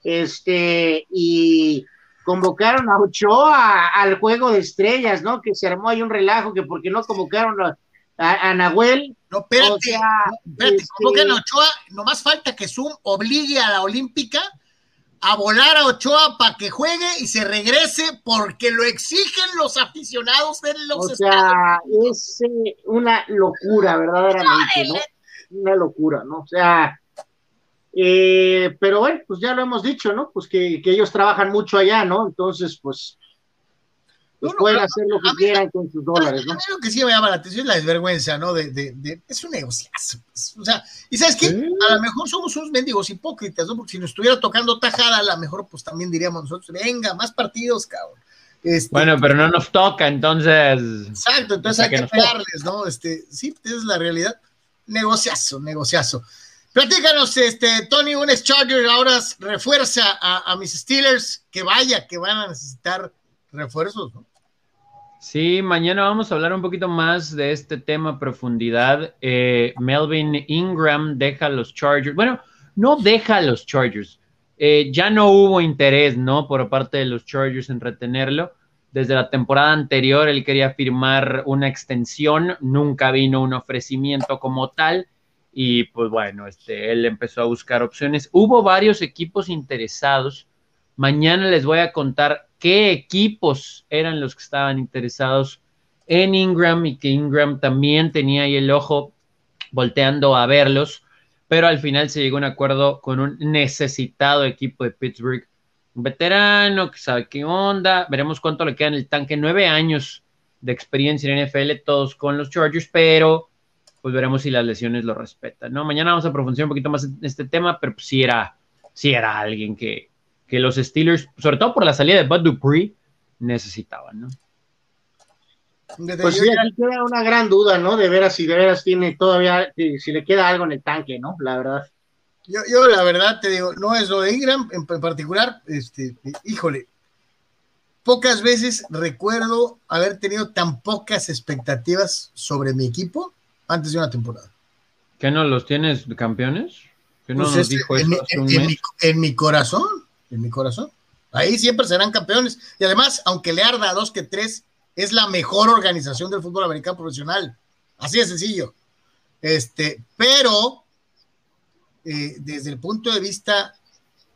este, y convocaron a Ochoa al juego de estrellas, ¿no? Que se armó ahí un relajo, que porque no convocaron a, Nahuel. No, espérate, espérate, este, convocan a Ochoa, nomás falta que Zoom obligue a la Olímpica a volar a Ochoa para que juegue y se regrese porque lo exigen los aficionados de los O sea, es eh, una locura, verdaderamente, ¿no? Una locura, ¿no? O sea, eh, pero bueno, pues ya lo hemos dicho, ¿no? Pues que, ellos trabajan mucho allá, ¿no? Entonces, pues, pues pueden hacer lo que quieran con sus dólares, ¿no? A mí lo que sí me llama la atención es la desvergüenza, ¿no? De, de, es un negociazo. Pues, o sea, y ¿sabes qué? A lo mejor somos unos mendigos hipócritas, ¿no? Porque si nos estuviera tocando tajada, a lo mejor pues también diríamos nosotros, venga, más partidos, cabrón. Este, bueno, pero no nos toca, entonces. Exacto, entonces hay que, que ¿no? Este, sí, esa es la realidad. Negociazo, negociazo. Platícanos, este, Tony, un Charger ahora refuerza a, mis Steelers, que vaya, que van a necesitar refuerzos, ¿no? Sí, mañana vamos a hablar un poquito más de este tema a profundidad. Eh, Melvin Ingram deja los Chargers. Bueno, no deja los Chargers. Eh, ya no hubo interés, ¿no? Por parte de los Chargers en retenerlo. Desde la temporada anterior él quería firmar una extensión, nunca vino un ofrecimiento como tal y pues bueno, este, él empezó a buscar opciones. Hubo varios equipos interesados. Mañana les voy a contar qué equipos eran los que estaban interesados en Ingram y que Ingram también tenía ahí el ojo volteando a verlos, pero al final se llegó a un acuerdo con un necesitado equipo de Pittsburgh, un veterano que sabe qué onda, veremos cuánto le queda en el tanque, nueve años de experiencia en NFL, todos con los Chargers, pero pues veremos si las lesiones lo respetan, ¿no? Mañana vamos a profundizar un poquito más en este tema, pero pues sí era, sí era alguien que, que los Steelers, sobre todo por la salida de Bud Dupree, necesitaban, ¿no? Pues sí, aquí queda una gran duda, ¿no? De veras si de veras tiene todavía, si le queda algo en el tanque, ¿no? La verdad. Yo, yo la verdad te digo, no es lo de Ingram en particular, este, híjole, pocas veces recuerdo haber tenido tan pocas expectativas sobre mi equipo antes de una temporada. ¿Qué no los tienes campeones? ¿Qué no pues nos dijo en, eso mi, en mi corazón, en mi corazón. Ahí siempre serán campeones. Y además, aunque le arda a dos que tres, es la mejor organización del fútbol americano profesional. Así de sencillo. Este, pero eh, desde el punto de vista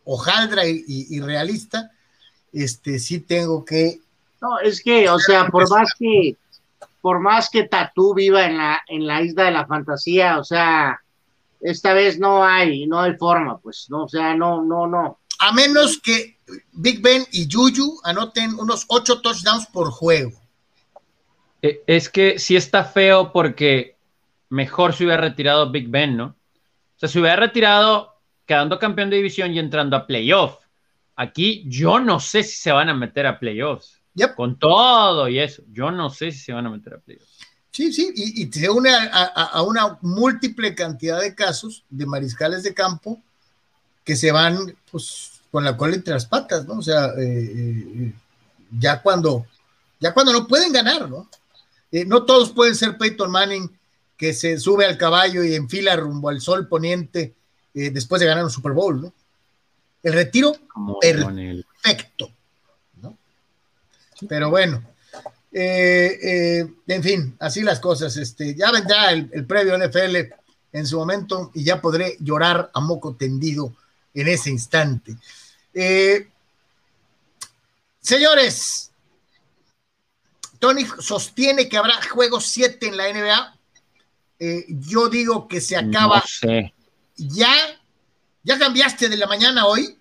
hojaldra y, realista, este, sí tengo que. No, es que, o sea, por más que, por más que Tatú viva en la, en la isla de la fantasía, o sea, esta vez no hay, no hay forma, pues, no, o sea, no, no, no. A menos que Big Ben y Juju anoten unos ocho touchdowns por juego. Eh, es que sí está feo porque mejor se hubiera retirado Big Ben, ¿no? O sea, se hubiera retirado quedando campeón de división y entrando a playoff. Aquí yo no sé si se van a meter a playoffs. Con todo y eso, yo no sé si se van a meter a playoffs. Sí, sí, y, y se une a, una múltiple cantidad de casos de mariscales de campo que se van pues, con la cola entre las patas, ¿no? O sea, eh, eh, ya cuando ya cuando no pueden ganar, ¿no? Eh, no todos pueden ser Peyton Manning, que se sube al caballo y enfila rumbo al sol poniente eh, después de ganar un Super Bowl, ¿no? El retiro perfecto, ¿no? Pero bueno, eh, en fin, así las cosas. Este, ya vendrá el, el previo NFL en su momento y ya podré llorar a moco tendido en ese instante. señores, Tony sostiene que habrá juego 7 en la NBA. Eh, yo digo que se acaba. ¿Ya? ¿Ya cambiaste de la mañana hoy?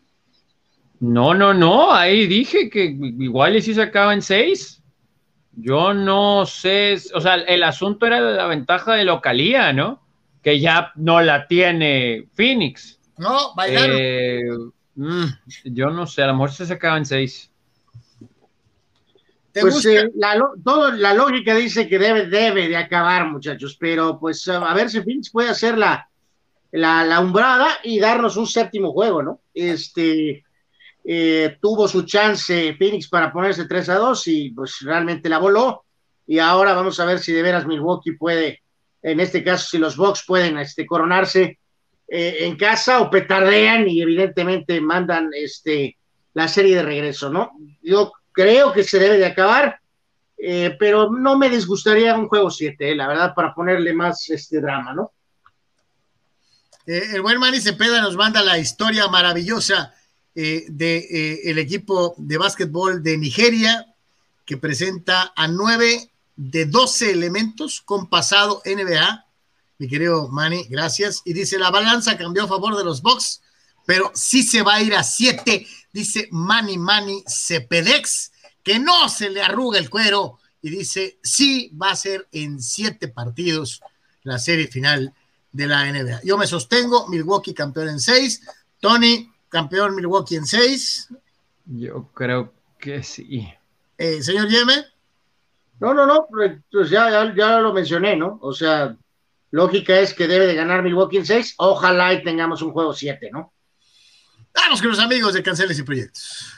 No, no, no. Ahí dije que igual y si se acaba en 6. Yo no sé. O sea, el asunto era la ventaja de localía, ¿no? Que ya no la tiene Phoenix. No, bailaron. Eh, mm, yo no sé, a lo mejor se acaba en 6 pues eh, la, todo, la lógica dice que debe, debe de acabar, muchachos, pero pues a ver si Phoenix puede hacer la, la, umbrada y darnos un séptimo juego, ¿no? Este eh, tuvo su chance Phoenix para ponerse 3 a 2 y pues realmente la voló. Y ahora vamos a ver si de veras Milwaukee puede, en este caso, si los Bucks pueden este, coronarse eh, en casa o petardean y evidentemente mandan este, la serie de regreso, ¿no? Yo creo que se debe de acabar, eh, pero no me disgustaría un juego 7, eh, la verdad, para ponerle más este drama, ¿no? Eh, el buen Manny Cepeda nos manda la historia maravillosa del de, el equipo de básquetbol de Nigeria, que presenta a nueve de 12 elementos con pasado NBA. Mi querido Manny, gracias. Y dice, la balanza cambió a favor de los Bucks, pero sí se va a ir a siete dice Manny Manny Cepedex, que no se le arruga el cuero y dice, sí va a ser en siete partidos la serie final de la NBA. Yo me sostengo, Milwaukee campeón en seis, Tony campeón Milwaukee en seis. Yo creo que sí. Eh, señor Yeme. No, no, no, pues, pues ya, ya, ya, lo mencioné, ¿no? O sea, lógica es que debe de ganar Milwaukee en seis, ojalá y tengamos un juego siete, ¿no? Vamos con los amigos de Canceles y Proyectos.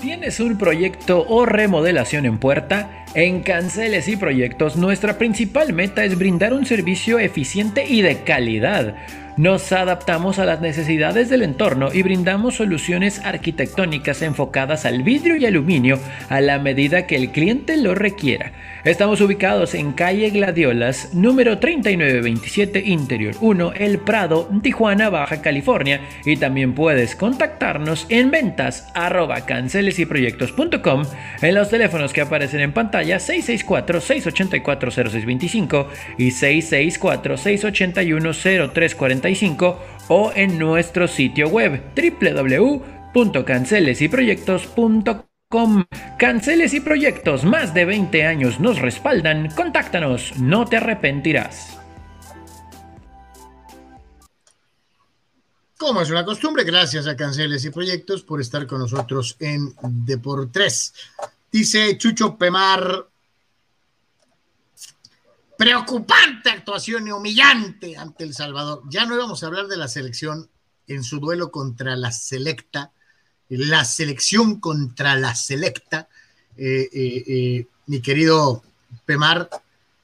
¿Tienes un proyecto o remodelación en puerta? En Canceles y Proyectos nuestra principal meta es brindar un servicio eficiente y de calidad Nos adaptamos a las necesidades del entorno y brindamos soluciones arquitectónicas enfocadas al vidrio y aluminio a la medida que el cliente lo requiera. Estamos ubicados en calle Gladiolas, número 3927, Interior 1, El Prado, Tijuana, Baja California. Y también puedes contactarnos en ventas arroba cancelesyproyectos.com en los teléfonos que aparecen en pantalla 664-684-0625 y 664-681-0345 o en nuestro sitio web www.cancelesyproyectos.com Canceles y proyectos, más de 20 años nos respaldan. Contáctanos, no te arrepentirás. Como es una costumbre, gracias a Canceles y Proyectos por estar con nosotros en Deportes. Dice Chucho Pemar, preocupante actuación y humillante ante El Salvador. Ya no íbamos a hablar de la selección en su duelo contra la selecta la selección contra la selecta, eh, eh, eh, mi querido Pemar,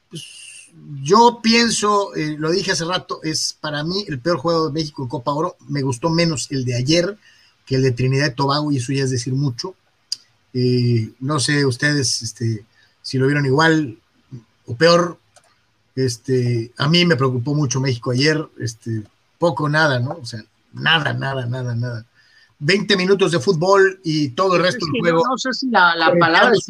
pues, yo pienso, lo dije hace rato, es para mí el peor juego de México en Copa Oro. Me gustó menos el de ayer que el de Trinidad y Tobago, y eso ya es decir mucho. no sé ustedes este, si lo vieron igual o peor. Este, a mí me preocupó mucho México ayer, este, poco, nada, ¿no? O sea, nada, nada, nada, nada. 20 minutos de fútbol y todo el resto del juego. No, sé si la, palabra es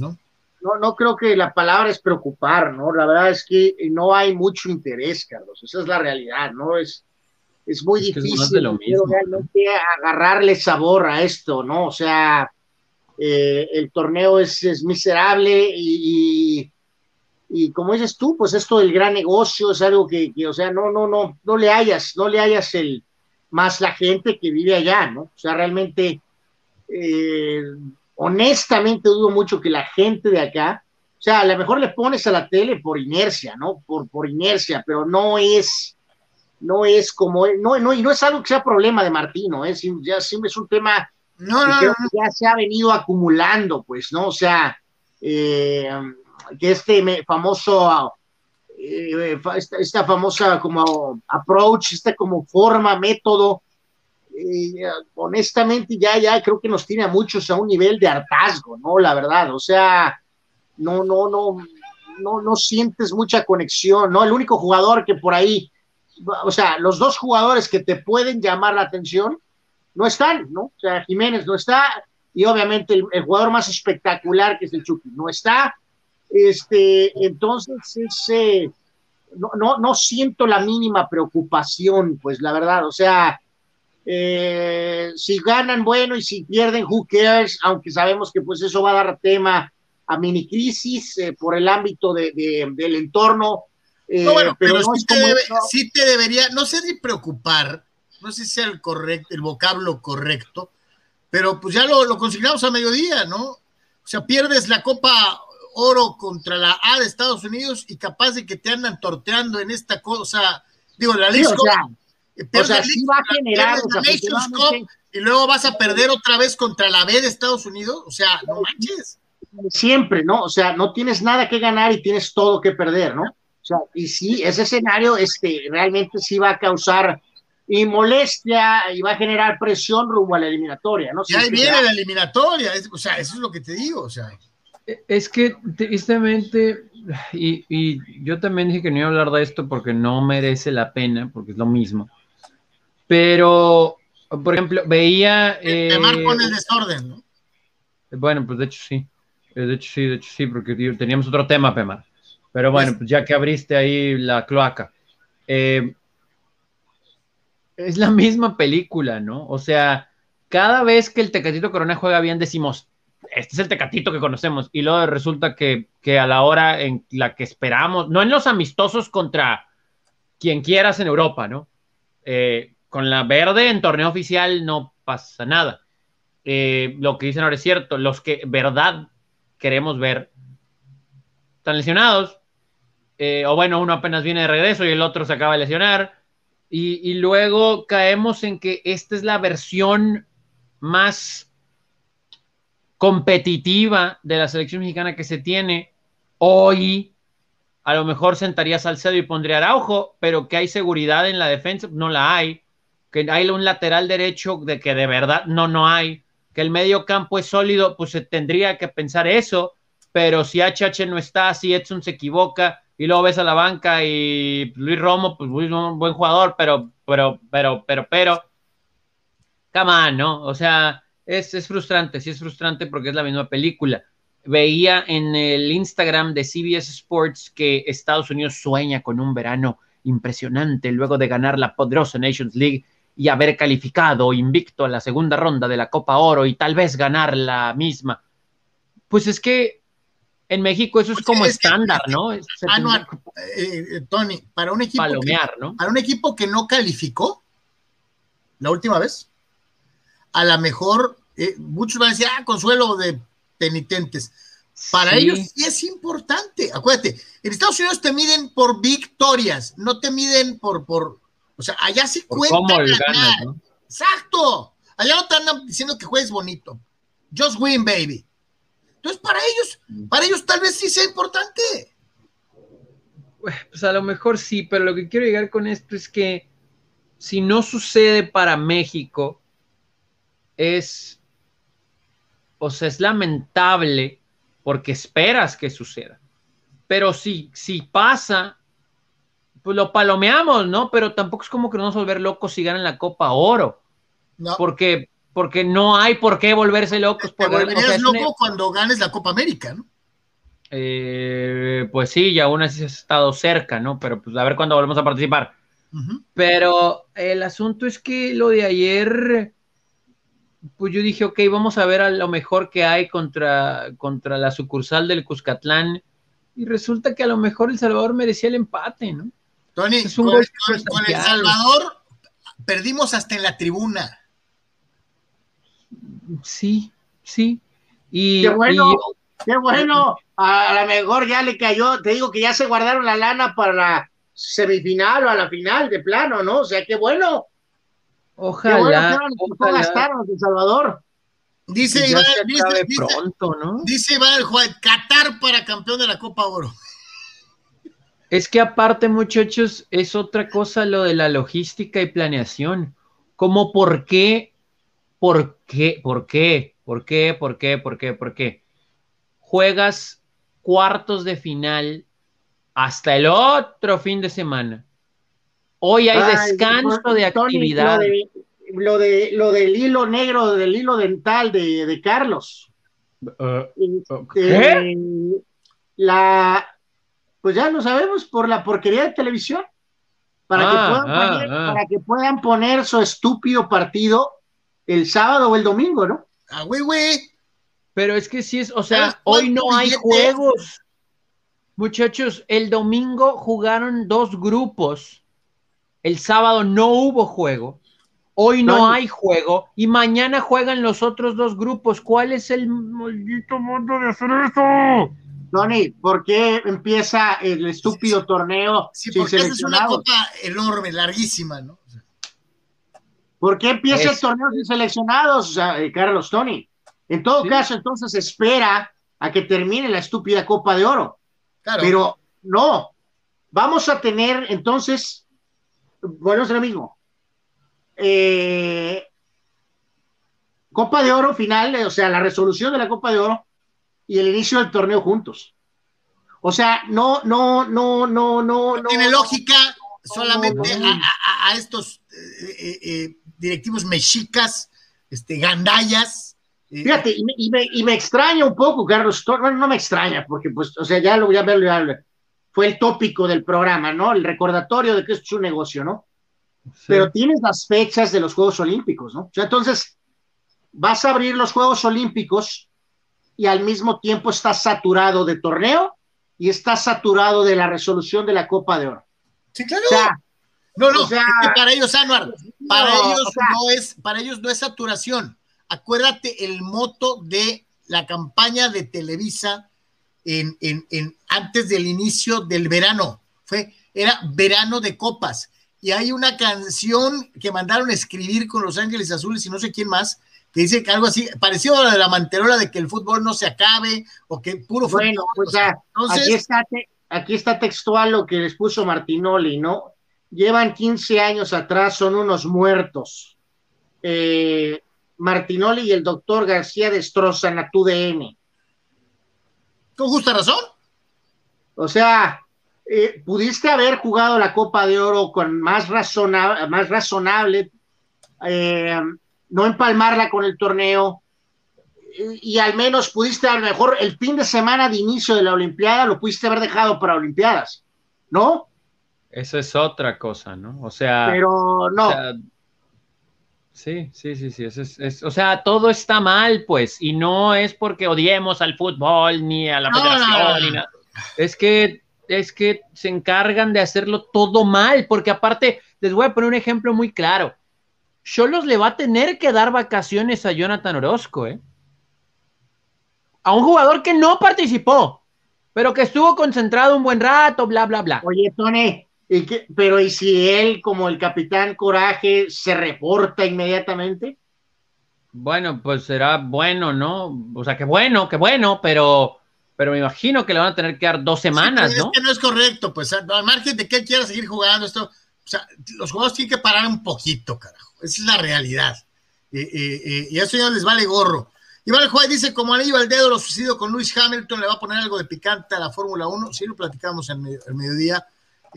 ¿no? ¿no? No, creo que la palabra es preocupar, ¿no? La verdad es que no hay mucho interés, Carlos. Esa es la realidad, ¿no? Es, es muy difícil realmente agarrarle sabor a esto, ¿no? O sea, eh, el torneo es, es miserable y, y, como dices tú, pues esto del gran negocio es algo que, que, o sea, no, no, no, no le hayas, no le hayas el, más la gente que vive allá, ¿no? O sea, realmente, eh, honestamente dudo mucho que la gente de acá, o sea, a lo mejor le pones a la tele por inercia, ¿no? Por, por inercia, pero no es, no es como, no, no, y no es algo que sea problema de Martino, ¿eh? ya siempre es un tema no, que ya se ha venido acumulando, pues, ¿no? O sea, eh, que este famoso eh, esta, famosa como approach, esta como forma, método, eh, honestamente ya, ya creo que nos tiene a muchos a un nivel de hartazgo, ¿no? La verdad, o sea, no, no, no, no, no sientes mucha conexión, ¿no? El único jugador que por ahí, o sea, los dos jugadores que te pueden llamar la atención no están, ¿no? O sea, Jiménez no está, y obviamente el, el jugador más espectacular que es el Chucky no está, este, entonces, ese, no, no, no siento la mínima preocupación, pues la verdad, o sea, eh, si ganan, bueno, y si pierden, who cares, aunque sabemos que pues eso va a dar tema a mini crisis eh, por el ámbito de, del entorno. Eh, no, bueno, pero, sí, te sí, te debería, no sé si preocupar, no sé si sea el correcto, el vocablo correcto, pero pues ya lo, lo consignamos a mediodía, ¿no? O sea, pierdes la Copa oro contra la A de Estados Unidos y capaz de que te andan torteando en esta cosa. Digo, la Liga. o sea, sí va a generar. y luego vas a perder otra vez contra la B de Estados Unidos. O sea, no manches. Siempre, ¿no? O sea, no tienes nada que ganar y tienes todo que perder, ¿no? O sea, y sí, ese escenario este, realmente sí va a causar y molestia y va a generar presión rumbo a la eliminatoria, ¿no? Y ahí viene la eliminatoria, o sea, eso es lo que te digo, o sea. Es que tristemente, y, y, yo también dije que no iba a hablar de esto porque no merece la pena, porque es lo mismo. Pero, por ejemplo, veía. Eh, Te marco en el desorden, ¿no? Bueno, pues de hecho sí. De hecho sí, de hecho sí, porque teníamos otro tema, Pemar. Pero bueno, pues ya que abriste ahí la cloaca. Eh, es la misma película, ¿no? O sea, cada vez que el Tecatito Corona juega bien, decimos, este es el Tecatito que conocemos. Y luego resulta que, a la hora en la que esperamos, no en los amistosos contra quien quieras en Europa, ¿no? Eh, con la verde en torneo oficial no pasa nada. Eh, lo que dicen ahora es cierto, los que verdad queremos ver están lesionados, eh, o bueno, uno apenas viene de regreso y el otro se acaba de lesionar, y luego caemos en que esta es la versión más competitiva de la selección mexicana que se tiene hoy a lo mejor sentaría Salcedo y pondría Araujo, pero que hay seguridad en la defensa, no la hay. Que hay un lateral derecho de que de verdad no, no hay. Que el medio campo es sólido, pues se tendría que pensar eso. Pero si HH no está, si Edson se equivoca y luego ves a la banca y Luis Romo, pues Luis un buen jugador, pero, pero, pero, pero, pero, come ¿no? O sea, es, es frustrante, sí es frustrante porque es la misma película veía en el Instagram de CBS Sports que Estados Unidos sueña con un verano impresionante luego de ganar la poderosa Nations League y haber calificado invicto a la segunda ronda de la Copa Oro y tal vez ganar la misma. Pues es que en México eso es pues como estándar, ¿no? Ah, no, eh, eh, Tony, para un equipo palomear, ¿no? Para un equipo que no calificó la última vez, a lo mejor eh, muchos van a decir, ah, consuelo de penitentes. Para ellos sí es importante. Acuérdate, en Estados Unidos te miden por victorias, no te miden por, por o sea, allá sí cuenta. Exacto. Allá no te andan diciendo que juegues bonito. Just win, baby. Entonces, para ellos, mm. para ellos tal vez sí sea importante. Pues a lo mejor sí, pero lo que quiero llegar con esto es que si no sucede para México, es o sea, es lamentable porque esperas que suceda. Pero si, si pasa, pues lo palomeamos, ¿no? Pero tampoco es como que nos vamos a volver locos si ganan la Copa Oro. No. Porque, porque no hay por qué volverse locos. Te volverías loco cuando ganes la Copa América, ¿no? Eh, pues sí, y aún así has estado cerca, ¿no? Pero pues a ver cuándo volvemos a participar. Pero el asunto es que lo de ayer pues yo dije, ok, vamos a ver a lo mejor que hay contra, contra la sucursal del Cuscatlán. Y resulta que a lo mejor El Salvador merecía el empate, ¿no? Tony, con, El Salvador perdimos hasta en la tribuna. Sí, sí. Y, qué bueno, qué bueno. A lo mejor ya le cayó, te digo que ya se guardaron la lana para la semifinal o a la final de plano, ¿no? O sea, qué bueno. Ojalá. ojalá. Salvador. Dice Iván, dice, pronto, ¿no? dice Iván Qatar para campeón de la Copa Oro. Es que aparte, muchachos, es otra cosa lo de la logística y planeación. Como por qué, por qué, por qué, por qué, por qué, por qué, por qué. Juegas cuartos de final hasta el otro fin de semana Hoy hay descanso de actividad. Lo, de, lo, del hilo negro, del hilo dental de, Carlos. Uh, la, pues ya lo sabemos, por la porquería de televisión. Para, que ah, puedan ah, poner, ah. para que puedan poner su estúpido partido el sábado o el domingo, ¿no? Ah, güey, güey. Pero es que sí es, o sea, hoy no hay juegos. Muchachos, el domingo jugaron dos grupos el sábado no hubo juego, hoy no hay juego y mañana juegan los otros dos grupos. ¿Cuál es el maldito modo de hacer eso? Tony, ¿por qué empieza el estúpido torneo? Sí, porque es una copa enorme, larguísima, ¿no? ¿Por qué empieza el torneo sin seleccionados, o sea, eh, Carlos Tony? En todo caso, entonces espera a que termine la estúpida Copa de Oro. Claro. Pero no, vamos a tener entonces bueno, es lo mismo. Eh, Copa de Oro final, o sea, la resolución de la Copa de Oro y el inicio del torneo juntos. O sea, no, no, no, no, no. no tiene lógica solamente a, estos eh, eh, directivos mexicas, este, gandayas. Fíjate, y me, y, me, extraña un poco, Carlos. Bueno, no me extraña, porque, pues, o sea, ya lo voy a ver, fue el tópico del programa, ¿no? El recordatorio de que esto es un negocio, ¿no? Pero tienes las fechas de los Juegos Olímpicos, ¿no? O sea, entonces, vas a abrir los Juegos Olímpicos y al mismo tiempo estás saturado de torneo y estás saturado de la resolución de la Copa de Oro. Sí, claro. no, no, para ellos, Anuar, para ellos no es, para ellos no es saturación. Acuérdate el moto de la campaña de Televisa en, en, antes del inicio del verano. Fue, era verano de copas. Y hay una canción que mandaron a escribir con Los Ángeles Azules y no sé quién más, que dice que algo así, parecido a la de la manterola de que el fútbol no se acabe o que puro bueno, Pues, entonces, aquí está, aquí está textual lo que les puso Martinoli, ¿no? Llevan 15 años atrás, son unos muertos. Eh, Martinoli y el doctor García destrozan a tu DN. ¿Con justa razón? O sea, eh, pudiste haber jugado la Copa de Oro con más, razona más razonable, eh, no empalmarla con el torneo, y, al menos pudiste, a lo mejor el fin de semana de inicio de la Olimpiada lo pudiste haber dejado para Olimpiadas, ¿no? Eso es otra cosa, ¿no? O sea. Pero no. Sí, sí, sí, sí. es, o sea, todo está mal, pues, y no es porque odiemos al fútbol ni a la federación ni nada. Es que, es que se encargan de hacerlo todo mal, porque aparte, les voy a poner un ejemplo muy claro. Cholos le va a tener que dar vacaciones a Jonathan Orozco, ¿eh? a un jugador que no participó, pero que estuvo concentrado un buen rato, bla, bla, bla. Oye, Tony, ¿y pero ¿y si él, como el capitán Coraje, se reporta inmediatamente? Bueno, pues será bueno, ¿no? O sea, que bueno, que bueno, pero, pero me imagino que le van a tener que dar dos semanas, ¿no? Es que no es correcto, pues al margen de que él quiera seguir jugando esto, o sea, los jugadores tienen que parar un poquito, carajo. Esa es la realidad. Eh, eh, eh, y a eso ya les vale gorro. Iván Juárez dice, como anillo al dedo lo sucedido con Luis Hamilton, le va a poner algo de picante a la Fórmula 1. Sí, lo platicamos en el mediodía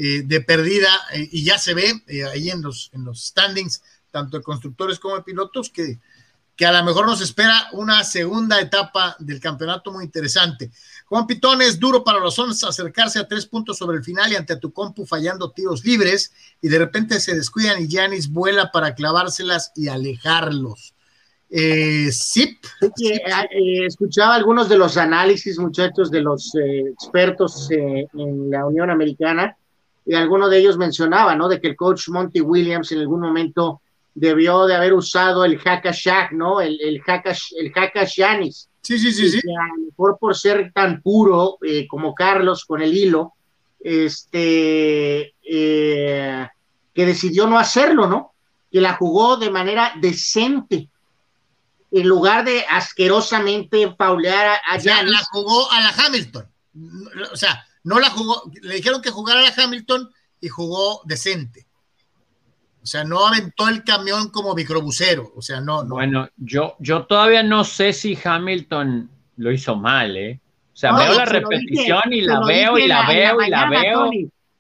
eh, de perdida eh, y ya se ve eh, ahí en los, en los standings, tanto de constructores como de pilotos, que, que a lo mejor nos espera una segunda etapa del campeonato muy interesante. Juan Pitón es duro para los Sons acercarse a tres puntos sobre el final y ante tu compu fallando tiros libres y de repente se descuidan y Yanis vuela para clavárselas y alejarlos. Eh, sí, eh, escuchaba algunos de los análisis, muchachos, de los expertos en la Unión Americana, y alguno de ellos mencionaba, ¿no? De que el coach Monty Williams en algún momento debió de haber usado el Hakashak, ¿no? El, el, Hakash, el Hakashanis. Sí, sí, sí, sí. a lo mejor por ser tan puro como Carlos con el hilo, este, que decidió no hacerlo, ¿no? Que la jugó de manera decente en lugar de asquerosamente paulear a, a la jugó a la Hamilton. O sea, no la jugó, le dijeron que jugara a la Hamilton y jugó decente. O sea, no aventó el camión como microbusero. O sea, no, no. Bueno, yo, yo todavía no sé si Hamilton lo hizo mal, ¿eh? O sea, veo la repetición y la veo y la, veo y la veo.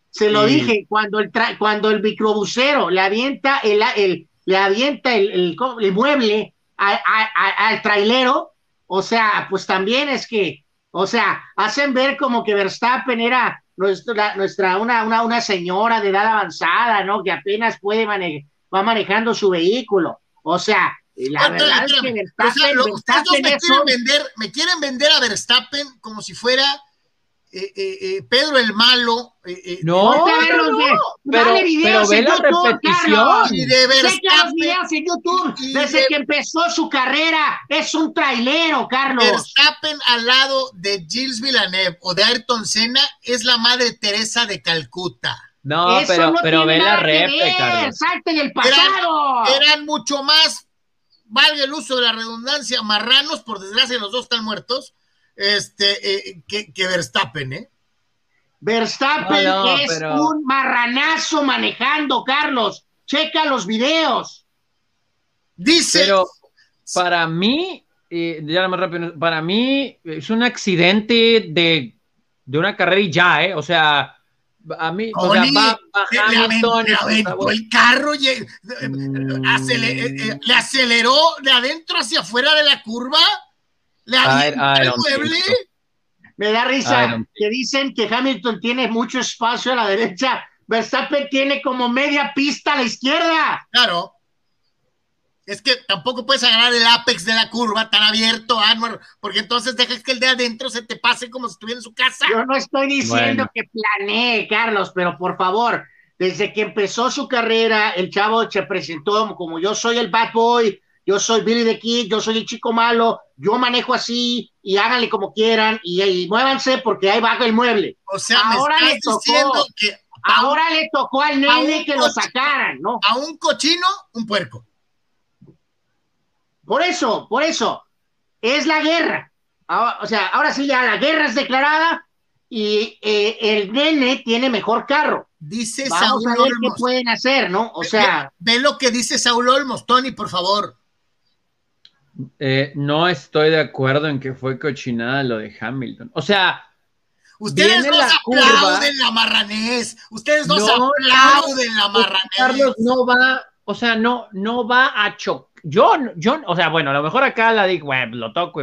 Se lo dije, cuando el, cuando el microbusero le avienta el, el le avienta el, el, el mueble al trailero, o sea, pues también es que, o sea, hacen ver como que Verstappen era nuestra, nuestra una, una, una señora de edad avanzada, ¿no? Que apenas puede manejar, va manejando su vehículo. O sea, la verdad es que Verstappen, me, quieren vender, me quieren vender a Verstappen como si fuera eh, eh, eh, Pedro el malo. no, no, pero, pero ve la repetición. Y de los videos en YouTube. Desde que empezó su carrera, es un trailero, Carlos. Verstappen al lado de Gilles Villeneuve o de Ayrton Senna es la madre Teresa de Calcuta. No, pero, pero ve la réplica. Salten el pasado. Eran, mucho más, valga el uso de la redundancia, marranos, por desgracia los dos están muertos, este, eh, que, Verstappen, ¿eh? Verstappen es un marranazo manejando, Carlos. Checa los videos. Dice. Pero para mí, eh, ya más rápido, para mí es un accidente de, de una carrera y ya, ¿eh? O sea, a mí, o sea, va bajando el carro y, mm. eh, le aceleró de adentro hacia afuera de la curva me da risa que dicen que Hamilton tiene mucho espacio a la derecha. Verstappen tiene como media pista a la izquierda. Claro. Es que tampoco puedes agarrar el apex de la curva tan abierto, Anwar, porque entonces dejas que el de adentro se te pase como si estuviera en su casa. Yo no estoy diciendo que planee, Carlos, pero por favor, desde que empezó su carrera, el chavo se presentó como yo soy el bad boy, yo soy Billy the Kid, yo soy el chico malo, yo manejo así y háganle como quieran y, muévanse porque ahí va el mueble. O sea, ahora me estás le tocó, que ahora le tocó al nene que lo sacaran, ¿no? A un cochino, un puerco. Por eso, por eso, es la guerra. o sea, ahora sí ya la guerra es declarada y eh, el nene tiene mejor carro. Dice Vamos Saúl a ver qué Olmos. pueden hacer, ¿no? O sea, Ve, ve lo que dice Saúl Olmos, Tony, por favor. Eh, no estoy de acuerdo en que fue cochinada lo de Hamilton. O sea, Ustedes curva. aplauden la marranés. Ustedes No, aplauden la marranés. Carlos no va, o sea, no, no va a chocar. Yo, yo, o sea, bueno, a lo mejor acá la digo, bueno, lo toco,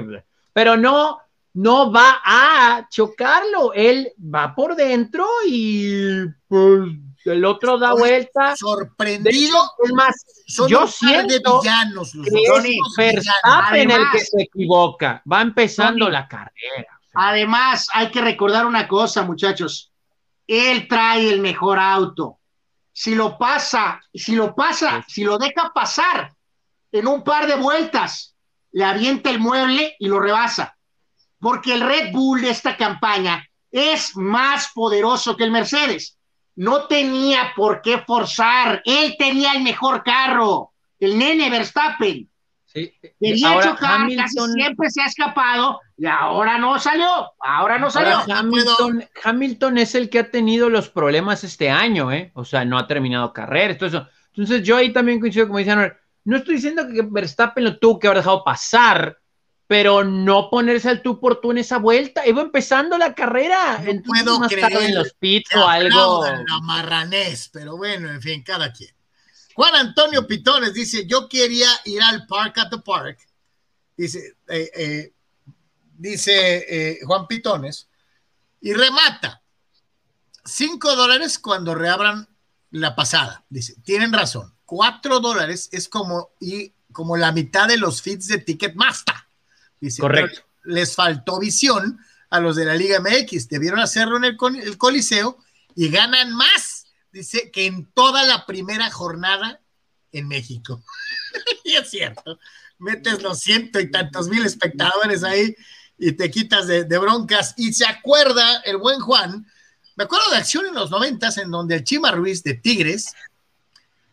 pero no, no va a chocarlo. Él va por dentro y pues, el otro da vuelta. Sorprendido. hecho, es más, Son yo par de siento villanos. Los que Verstappen el que se equivoca. Va empezando la carrera. además hay que recordar una cosa, muchachos. Él trae el mejor auto. Si lo pasa, si lo pasa, si lo deja pasar en un par de vueltas, le avienta el mueble y lo rebasa. Porque el Red Bull de esta campaña es más poderoso que el Mercedes. No tenía por qué forzar. Él tenía el mejor carro. El nene Verstappen. Sí. Quería Ahora, chocar, casi siempre se ha escapado y ahora no salió. Ahora no salió. Ahora, Hamilton, Hamilton es el que ha tenido los problemas este año, ¿eh? O sea, no ha terminado carrera, todo eso. Entonces, yo ahí también coincido, como dice Anuel, no estoy diciendo que Verstappen lo tuvo que haber dejado pasar, pero no ponerse al tú por tú en esa vuelta. Iba empezando la carrera. No entonces, puedo más tarde creer en los pits o algo. la marranés, pero bueno, en fin, cada quien. Juan Antonio Pitones dice: Yo quería ir al Park at the Park. Dice, eh, eh, dice eh, Juan Pitones, y remata. Cinco dólares cuando reabran la pasada. Dice, tienen razón. Cuatro dólares es como, y, como la mitad de los feeds de Ticketmaster. Dice, Correcto. Les faltó visión a los de la Liga MX. Debieron hacerlo en el Coliseo y ganan más, dice, que en toda la primera jornada en México. y es cierto. Metes los ciento y tantos mil espectadores ahí y te quitas de, de broncas. Y se acuerda el buen Juan, me acuerdo de acción en los noventas en donde el Chima Ruiz de Tigres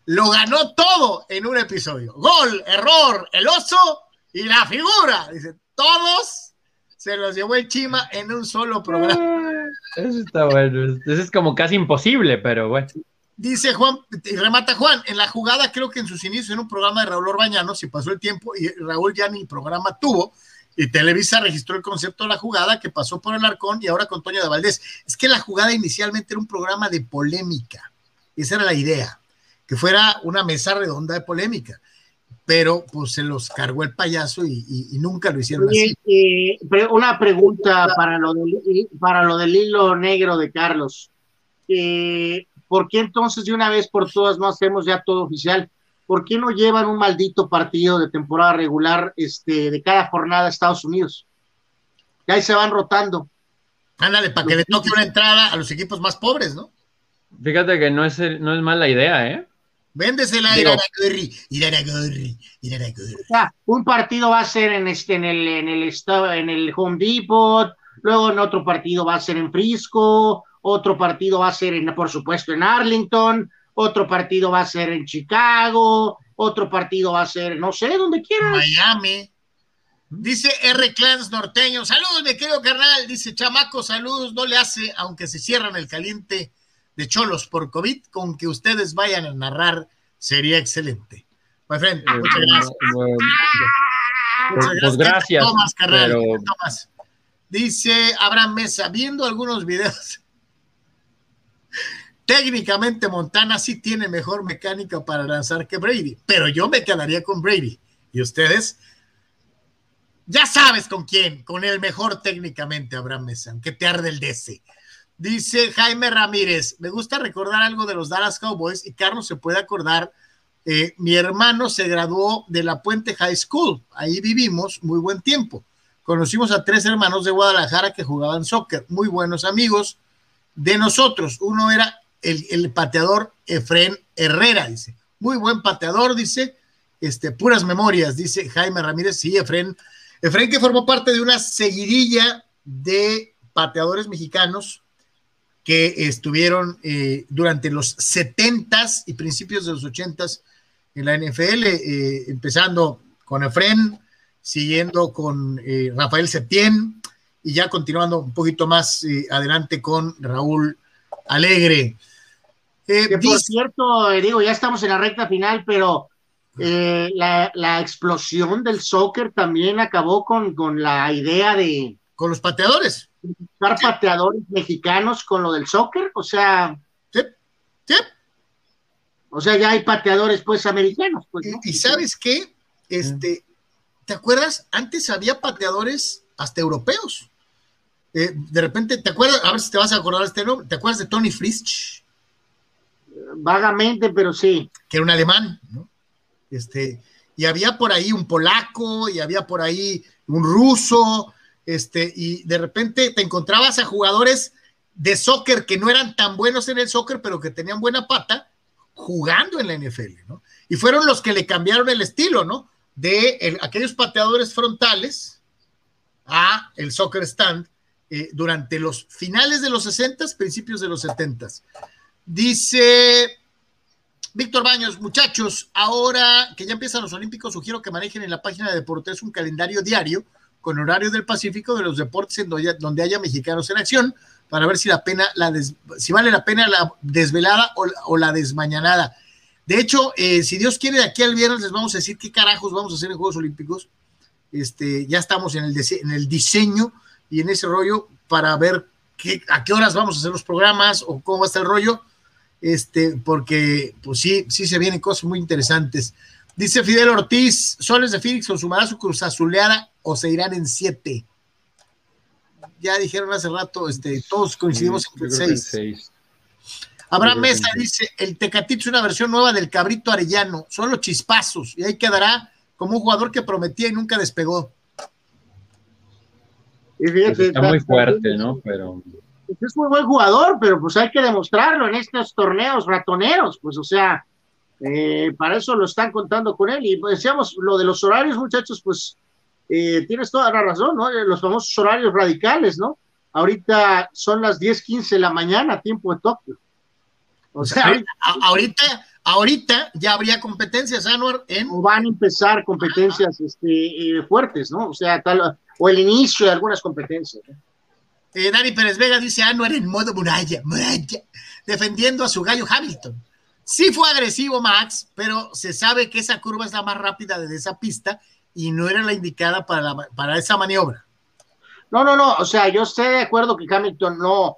lo ganó todo en un episodio. Gol, error, el oso y la figura. Dice, todos se los llevó el Chima en un solo programa. Eso está bueno. Eso es como casi imposible, pero bueno. Dice Juan, y remata Juan, en la jugada creo que en sus inicios en un programa de Raúl Orbañanos, y pasó el tiempo y Raúl ya ni programa tuvo, y Televisa registró el concepto de la jugada que pasó por el Arcón y ahora con Toño de Valdés. Es que la jugada inicialmente era un programa de polémica, esa era la idea, que fuera una mesa redonda de polémica, pero pues se los cargó el payaso y, y- y nunca lo hicieron así. Eh, pre- una pregunta para lo, del, para lo del hilo negro de Carlos. Eh, ¿Por qué entonces de una vez por todas no hacemos ya todo oficial? ¿Por qué no llevan un maldito partido de temporada regular este, de cada jornada a Estados Unidos? Y ahí se van rotando. Ándale, para que le toque una entrada a los equipos más pobres, ¿no? Fíjate que no es, no es mala idea, ¿eh? Véndesela a Digo- sea, un partido va a ser en este, en el, en el en el Home Depot, luego en otro partido va a ser en Frisco, otro partido va a ser en, por supuesto, en Arlington, otro partido va a ser en Chicago, otro partido va a ser, no sé, donde quieras. Miami. Dice R. Clans Norteño. Saludos, mi querido carnal. Dice Chamaco, saludos. No le hace, aunque se cierran el caliente de Cholos por COVID, con que ustedes vayan a narrar sería excelente. My friend, muchas gracias. Bueno, Muchas pues ¿Qué te gracias, tomas, carnal? pero- ¿Qué te tomas? Dice Abraham Mesa, viendo algunos videos. Técnicamente Montana sí tiene mejor mecánica para lanzar que Brady, pero yo me quedaría con Brady. ¿Y ustedes? Ya sabes con quién, con el mejor técnicamente, Abraham Mesa, aunque te arde el DC. Dice Jaime Ramírez, me gusta recordar algo de los Dallas Cowboys y Carlos se puede acordar, eh, mi hermano se graduó de la Puente High School, ahí vivimos muy buen tiempo. Conocimos a tres hermanos de Guadalajara que jugaban soccer, muy buenos amigos de nosotros. Uno era el, el pateador Efren Herrera, dice, muy buen pateador, dice, este, puras memorias, dice Jaime Ramírez, sí, Efren, Efren que formó parte de una seguidilla de pateadores mexicanos que estuvieron eh, durante los 70s y principios de los 80s en la NFL, eh, empezando con Efren, siguiendo con eh, Rafael Septién y ya continuando un poquito más eh, adelante con Raúl Alegre. Eh, que por cierto, digo, ya estamos en la recta final, pero la, explosión del soccer también acabó con, con la idea de... Con los pateadores. Buscar pateadores mexicanos con lo del soccer, o sea... Sí, sí. O sea, ya hay pateadores pues americanos. Pues, ¿Y, sabes qué? Este, ¿te acuerdas? Antes había pateadores hasta europeos. Eh, de repente, ¿te acuerdas? A ver si te vas a acordar de este nombre. ¿Te acuerdas de Tony Frisch? Vagamente, pero sí. Que era un alemán, ¿no? Este, y había por ahí un polaco, y había por ahí un ruso, este, y de repente te encontrabas a jugadores de soccer que no eran tan buenos en el soccer, pero que tenían buena pata, jugando en la NFL, ¿no? Y fueron los que le cambiaron el estilo, ¿no? De aquellos pateadores frontales a el soccer stand eh, durante los finales de los 60, principios de los 70. Dice Víctor Baños, muchachos, ahora que ya empiezan los Olímpicos, sugiero que manejen en la página de Deportes un calendario diario con horario del Pacífico de los deportes en donde haya, mexicanos en acción para ver si la pena la si vale la pena la desvelada o, la desmañanada. De hecho, eh, si Dios quiere, de aquí al viernes les vamos a decir qué carajos vamos a hacer en Juegos Olímpicos. Este, ya estamos en el, en el diseño y en ese rollo para ver qué, a qué horas vamos a hacer los programas o cómo va a estar el rollo, este, porque pues sí, sí se vienen cosas muy interesantes. Dice Fidel Ortiz, Soles de Phoenix consumará su cruz azuleada o se irán en siete. Ya dijeron hace rato, este, todos coincidimos en el seis. Abraham Mesa dice, el Tecatito es una versión nueva del cabrito arellano, son los chispazos, y ahí quedará como un jugador que prometía y nunca despegó. Pues está muy fuerte, ¿no? Pero pues es muy buen jugador, pero pues hay que demostrarlo en estos torneos ratoneros, pues o sea, eh, para eso lo están contando con él. Y pues, decíamos, lo de los horarios, muchachos, pues eh, tienes toda la razón, ¿no? Los famosos horarios radicales, ¿no? Ahorita son las 10:15 de la mañana, tiempo de Tokio. O sea, ahorita, ahorita ya habría competencias, Anuar, en... O van a empezar competencias este, eh, fuertes, ¿no? O sea, tal, o el inicio de algunas competencias. Eh, Dani Pérez Vega dice, no era en modo muralla, muralla, defendiendo a su gallo Hamilton. Sí fue agresivo Max, pero se sabe que esa curva es la más rápida de esa pista y no era la indicada para, para esa maniobra. No, no, no, o sea, yo estoy de acuerdo que Hamilton no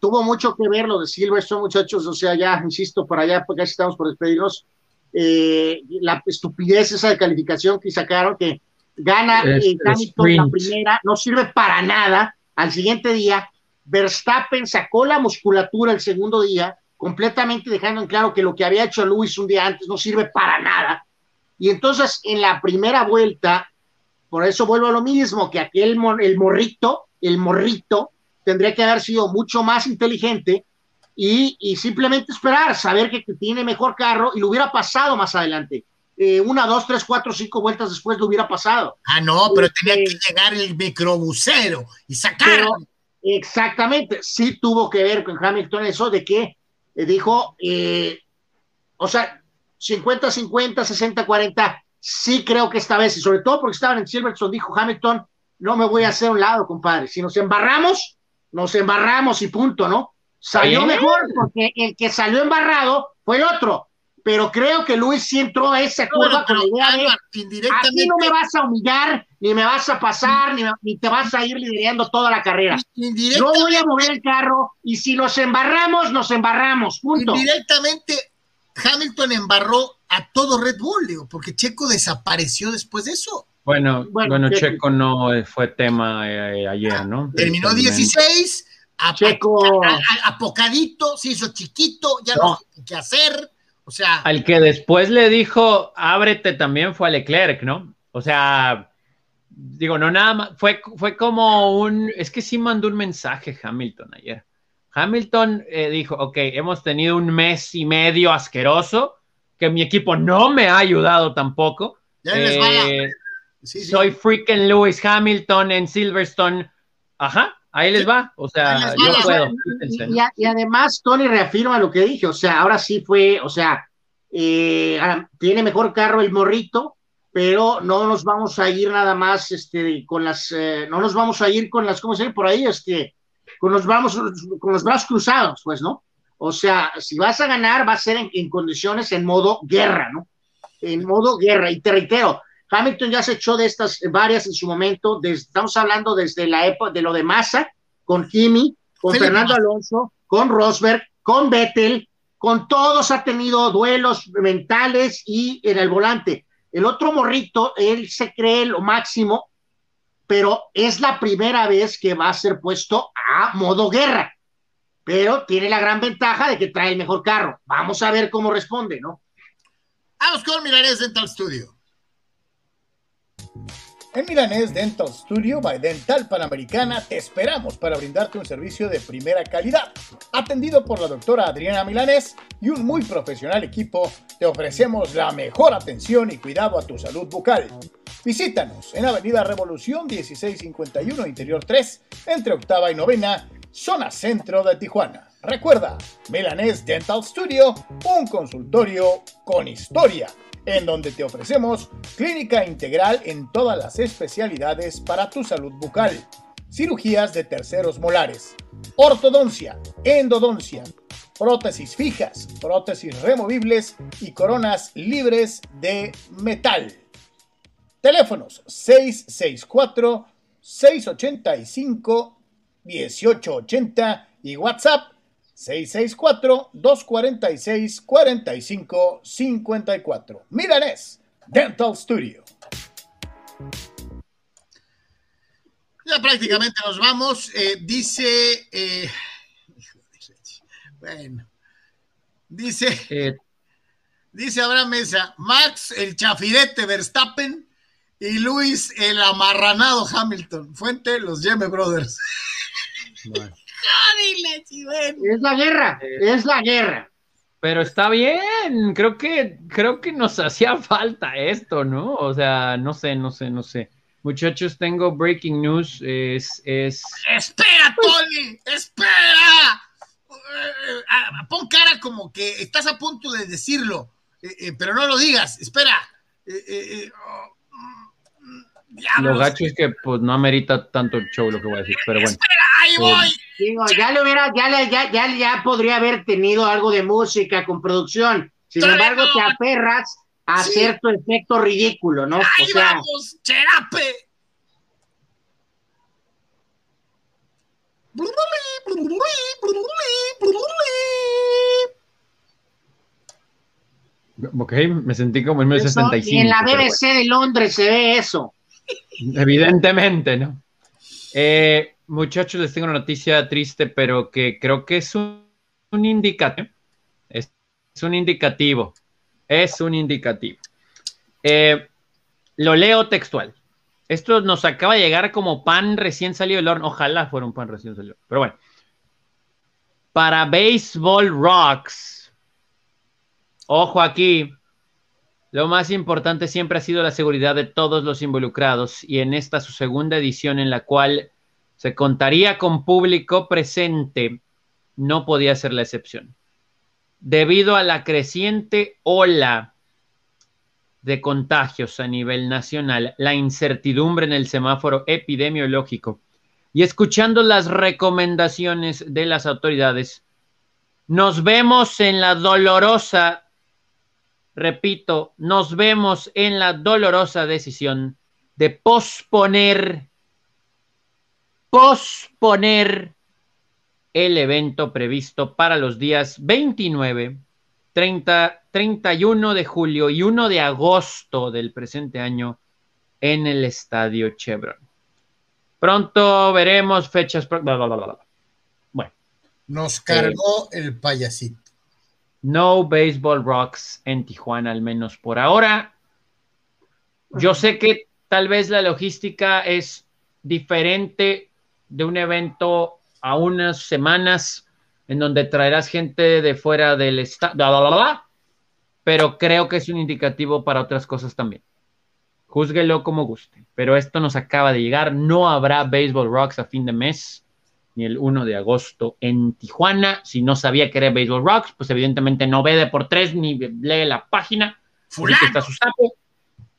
tuvo mucho que ver lo de Silverstone, muchachos, o sea, ya, insisto, por allá, porque ya estamos por despedirnos, eh, la estupidez esa de calificación que sacaron, que gana eh, Hamilton la primera, no sirve para nada. Al siguiente día, Verstappen sacó la musculatura el segundo día, completamente dejando en claro que lo que había hecho Luis un día antes no sirve para nada. Y entonces en la primera vuelta, por eso vuelvo a lo mismo, que aquel el morrito, el morrito, tendría que haber sido mucho más inteligente y, y simplemente esperar, saber que tiene mejor carro y lo hubiera pasado más adelante. Eh, una, dos, tres, cuatro, cinco vueltas después lo hubiera pasado. Ah, no, pero tenía que este, llegar el microbusero y sacar. Exactamente, sí tuvo que ver con Hamilton eso de que dijo, eh, o sea, 50-50, 60-40, sí creo que esta vez, y sobre todo porque estaban en Silverstone, dijo Hamilton, no me voy a hacer un lado, compadre, si nos embarramos, nos embarramos y punto, ¿no? Salió mejor porque el que salió embarrado fue el otro pero creo que Luis sí entró a esa curva con la idea de aquí no me vas a humillar, ni me vas a pasar, ni, te vas a ir liderando toda la carrera. Yo voy a mover el carro y si nos embarramos, nos embarramos, punto. Directamente Hamilton embarró a todo Red Bull, digo, porque Checo desapareció después de eso. Bueno, bueno, Checo no fue tema eh, ayer, ¿no? Terminó 16, Checo apocadito, se hizo chiquito, ya no, no qué hacer o sea. Al que después le dijo, ábrete también fue a Leclerc, ¿no? O sea, digo, no nada más, fue, fue como un, es que sí mandó un mensaje Hamilton ayer. Hamilton eh, dijo, ok, hemos tenido un mes y medio asqueroso, que mi equipo no me ha ayudado tampoco. Eh, soy freaking Lewis Hamilton en Silverstone. Ajá, Ahí les va, o sea, yo puedo. Y, además, Tony reafirma lo que dije, o sea, ahora sí fue, o sea, eh, ah, tiene mejor carro el morrito, pero no nos vamos a ir nada más este, con las, eh, no nos vamos a ir con las, ¿cómo se dice? Por ahí, este, con los, vamos, con los brazos cruzados, pues, ¿no? O sea, si vas a ganar, va a ser en, condiciones en modo guerra, ¿no? En modo guerra. Y te reitero, Hamilton ya se echó de estas varias en su momento, estamos hablando desde la época de lo de Massa, con Kimi, con Fernando Alonso, con Rosberg, con Vettel, con todos ha tenido duelos mentales y en el volante. El otro morrito, él se cree lo máximo, pero es la primera vez que va a ser puesto a modo guerra. Pero tiene la gran ventaja de que trae el mejor carro. Vamos a ver cómo responde, ¿no? Vamos con Milanés Dental Studio. En Milanés Dental Studio by Dental Panamericana te esperamos para brindarte un servicio de primera calidad. Atendido por la doctora Adriana Milanés y un muy profesional equipo, te ofrecemos la mejor atención y cuidado a tu salud bucal. Visítanos en Avenida Revolución 1651 Interior 3, entre octava y novena, zona centro de Tijuana. Recuerda, Milanés Dental Studio, un consultorio con historia, en donde te ofrecemos clínica integral en todas las especialidades para tu salud bucal, cirugías de terceros molares, ortodoncia, endodoncia, prótesis fijas, prótesis removibles y coronas libres de metal. Teléfonos 664 685 1880 y WhatsApp 664-246-4554. Milanes Dental Studio. Ya prácticamente nos vamos. Eh, dice. Eh, bueno. Dice. Eh. Dice Abraham Mesa. Max, el chafirete Verstappen. Y Luis, el amarranado Hamilton. Fuente, los Yeme Brothers. Es la guerra, es la guerra. Pero está bien, creo que, creo que nos hacía falta esto, ¿no? O sea, no sé, no sé, no sé. Muchachos, tengo breaking news. Es, es... ¡Espera, Tony! ¡Espera! Eh, ah, pon cara como que estás a punto de decirlo, eh, eh, pero no lo digas. Espera. Oh, lo gacho es que pues no amerita tanto el show lo que voy a decir, pero bueno. Espera, ahí voy. Digo, ya le hubiera, ya, ya, ya, ya podría haber tenido algo de música con producción. Sin embargo, te aferras a hacer tu efecto ridículo, ¿no? Ahí o sea, vamos, cherape. Ok, me sentí como en 1965. en la BBC de Londres se ve eso. Evidentemente, ¿no? Eh, muchachos, les tengo una noticia triste, pero que creo que es un, indicativo. Es, un indicativo. Es un indicativo. Eh, lo leo textual. Esto nos acaba de llegar como pan recién salido del horno. Ojalá fuera un pan recién salido. Pero bueno. Para Baseball Rocks. Ojo aquí. Lo más importante siempre ha sido la seguridad de todos los involucrados y en esta su segunda edición en la cual se contaría con público presente, no podía ser la excepción. Debido a la creciente ola de contagios a nivel nacional, la incertidumbre en el semáforo epidemiológico y escuchando las recomendaciones de las autoridades, nos vemos en la dolorosa repito, nos vemos en la dolorosa decisión de posponer, posponer el evento previsto para los días 29, 30, 31 de julio y 1 de agosto del presente año en el Estadio Chevron. Pronto veremos fechas. Bueno. Nos cargó el payasito. No Baseball Rocks en Tijuana, al menos por ahora. Yo sé que tal vez la logística es diferente de un evento a unas semanas en donde traerás gente de fuera del estado, pero creo que es un indicativo para otras cosas también. Júzguelo como guste, pero esto nos acaba de llegar. No habrá Baseball Rocks a fin de mes ni el 1 de agosto en Tijuana. Si no sabía que era Baseball Rocks, pues evidentemente no ve de por tres ni lee la página. está su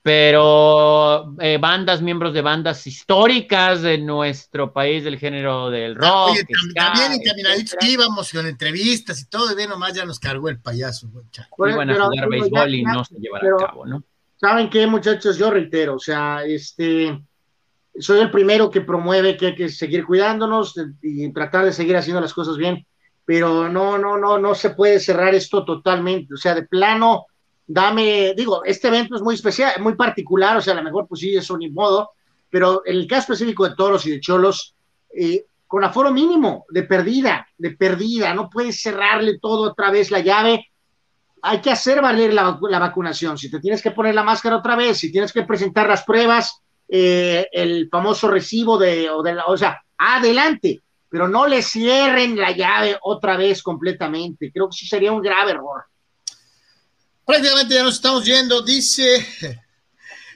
pero eh, bandas, miembros de bandas históricas de nuestro país del género del rock. Oye, también encaminaditos íbamos con entrevistas y todo, y bien nomás ya nos cargó el payaso. Iban a jugar béisbol y no se llevará a cabo, ¿no? ¿Saben qué, muchachos? Yo reitero, o sea, este, soy el primero que promueve que hay que seguir cuidándonos y tratar de seguir haciendo las cosas bien, pero no, no, no, no se puede cerrar esto totalmente, o sea, de plano, dame, digo, este evento es muy especial, muy particular, o sea, a lo mejor pues sí, eso ni modo, pero en el caso específico de toros y de cholos, eh, con aforo mínimo, de perdida, de perdida, no puedes cerrarle todo otra vez la llave, hay que hacer valer la, vacunación, si te tienes que poner la máscara otra vez, si tienes que presentar las pruebas, eh, el famoso recibo de, o, de o sea, adelante, pero no le cierren la llave otra vez completamente, creo que sí sería un grave error prácticamente ya nos estamos yendo, dice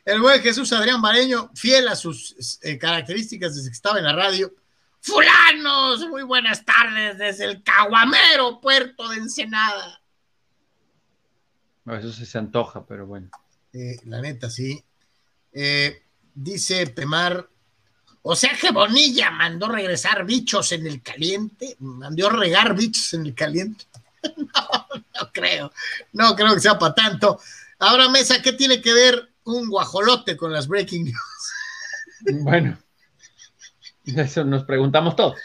el buen Jesús Adrián Mareño, fiel a sus eh, características desde que estaba en la radio. Fulanos, muy buenas tardes desde el Caguamero, puerto de Ensenada. Eso se antoja, pero bueno. Eh, la neta, sí. Eh, dice Pemar, o sea que Bonilla mandó regresar bichos en el caliente, mandó regar bichos en el caliente. No, no creo, no creo que sea para tanto. Ahora, Mesa, ¿qué tiene que ver un guajolote con las breaking news? Bueno, eso nos preguntamos todos.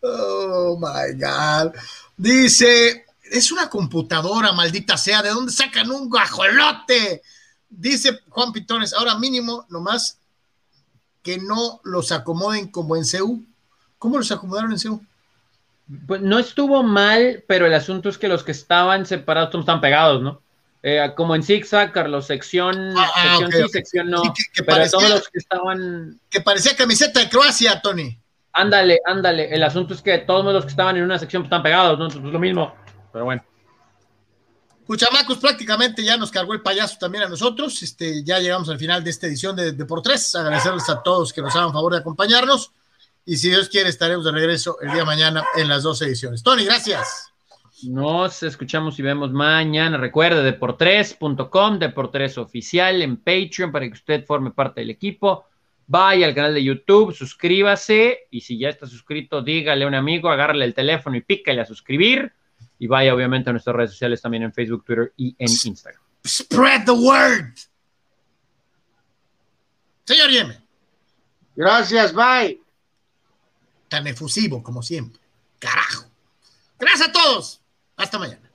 Oh my God. Dice, es una computadora, maldita sea, ¿de dónde sacan un guajolote? Dice Juan Pitones, ahora mínimo, nomás que no los acomoden como en CEU. ¿Cómo los acomodaron en CEU? Pues no estuvo mal, pero el asunto es que los que estaban separados están pegados, ¿no? Eh, como en zigzag, Carlos, sección, ah, ah, sección sí, sección no. pero todos los que estaban. Que parecía camiseta de Croacia, Tony. Ándale, ándale. El asunto es que todos los que estaban en una sección están pegados, ¿no? Entonces es lo mismo. Pero bueno. Cuchamacos prácticamente ya nos cargó el payaso también a nosotros. Este, ya llegamos al final de esta edición de, de Por Tres. Agradecerles a todos que nos hagan favor de acompañarnos y si Dios quiere estaremos de regreso el día de mañana en las dos ediciones. Tony, gracias. Nos escuchamos y vemos mañana. Recuerde, deportres.com, Deportres Oficial en Patreon para que usted forme parte del equipo. Vaya al canal de YouTube, suscríbase y si ya está suscrito, dígale a un amigo, agárrale el teléfono y pícale a suscribir. Y vaya obviamente a nuestras redes sociales también en Facebook, Twitter y en Instagram. Spread the word. Señor Yeme. Gracias, bye tan efusivo como siempre. Carajo. Gracias a todos. Hasta mañana.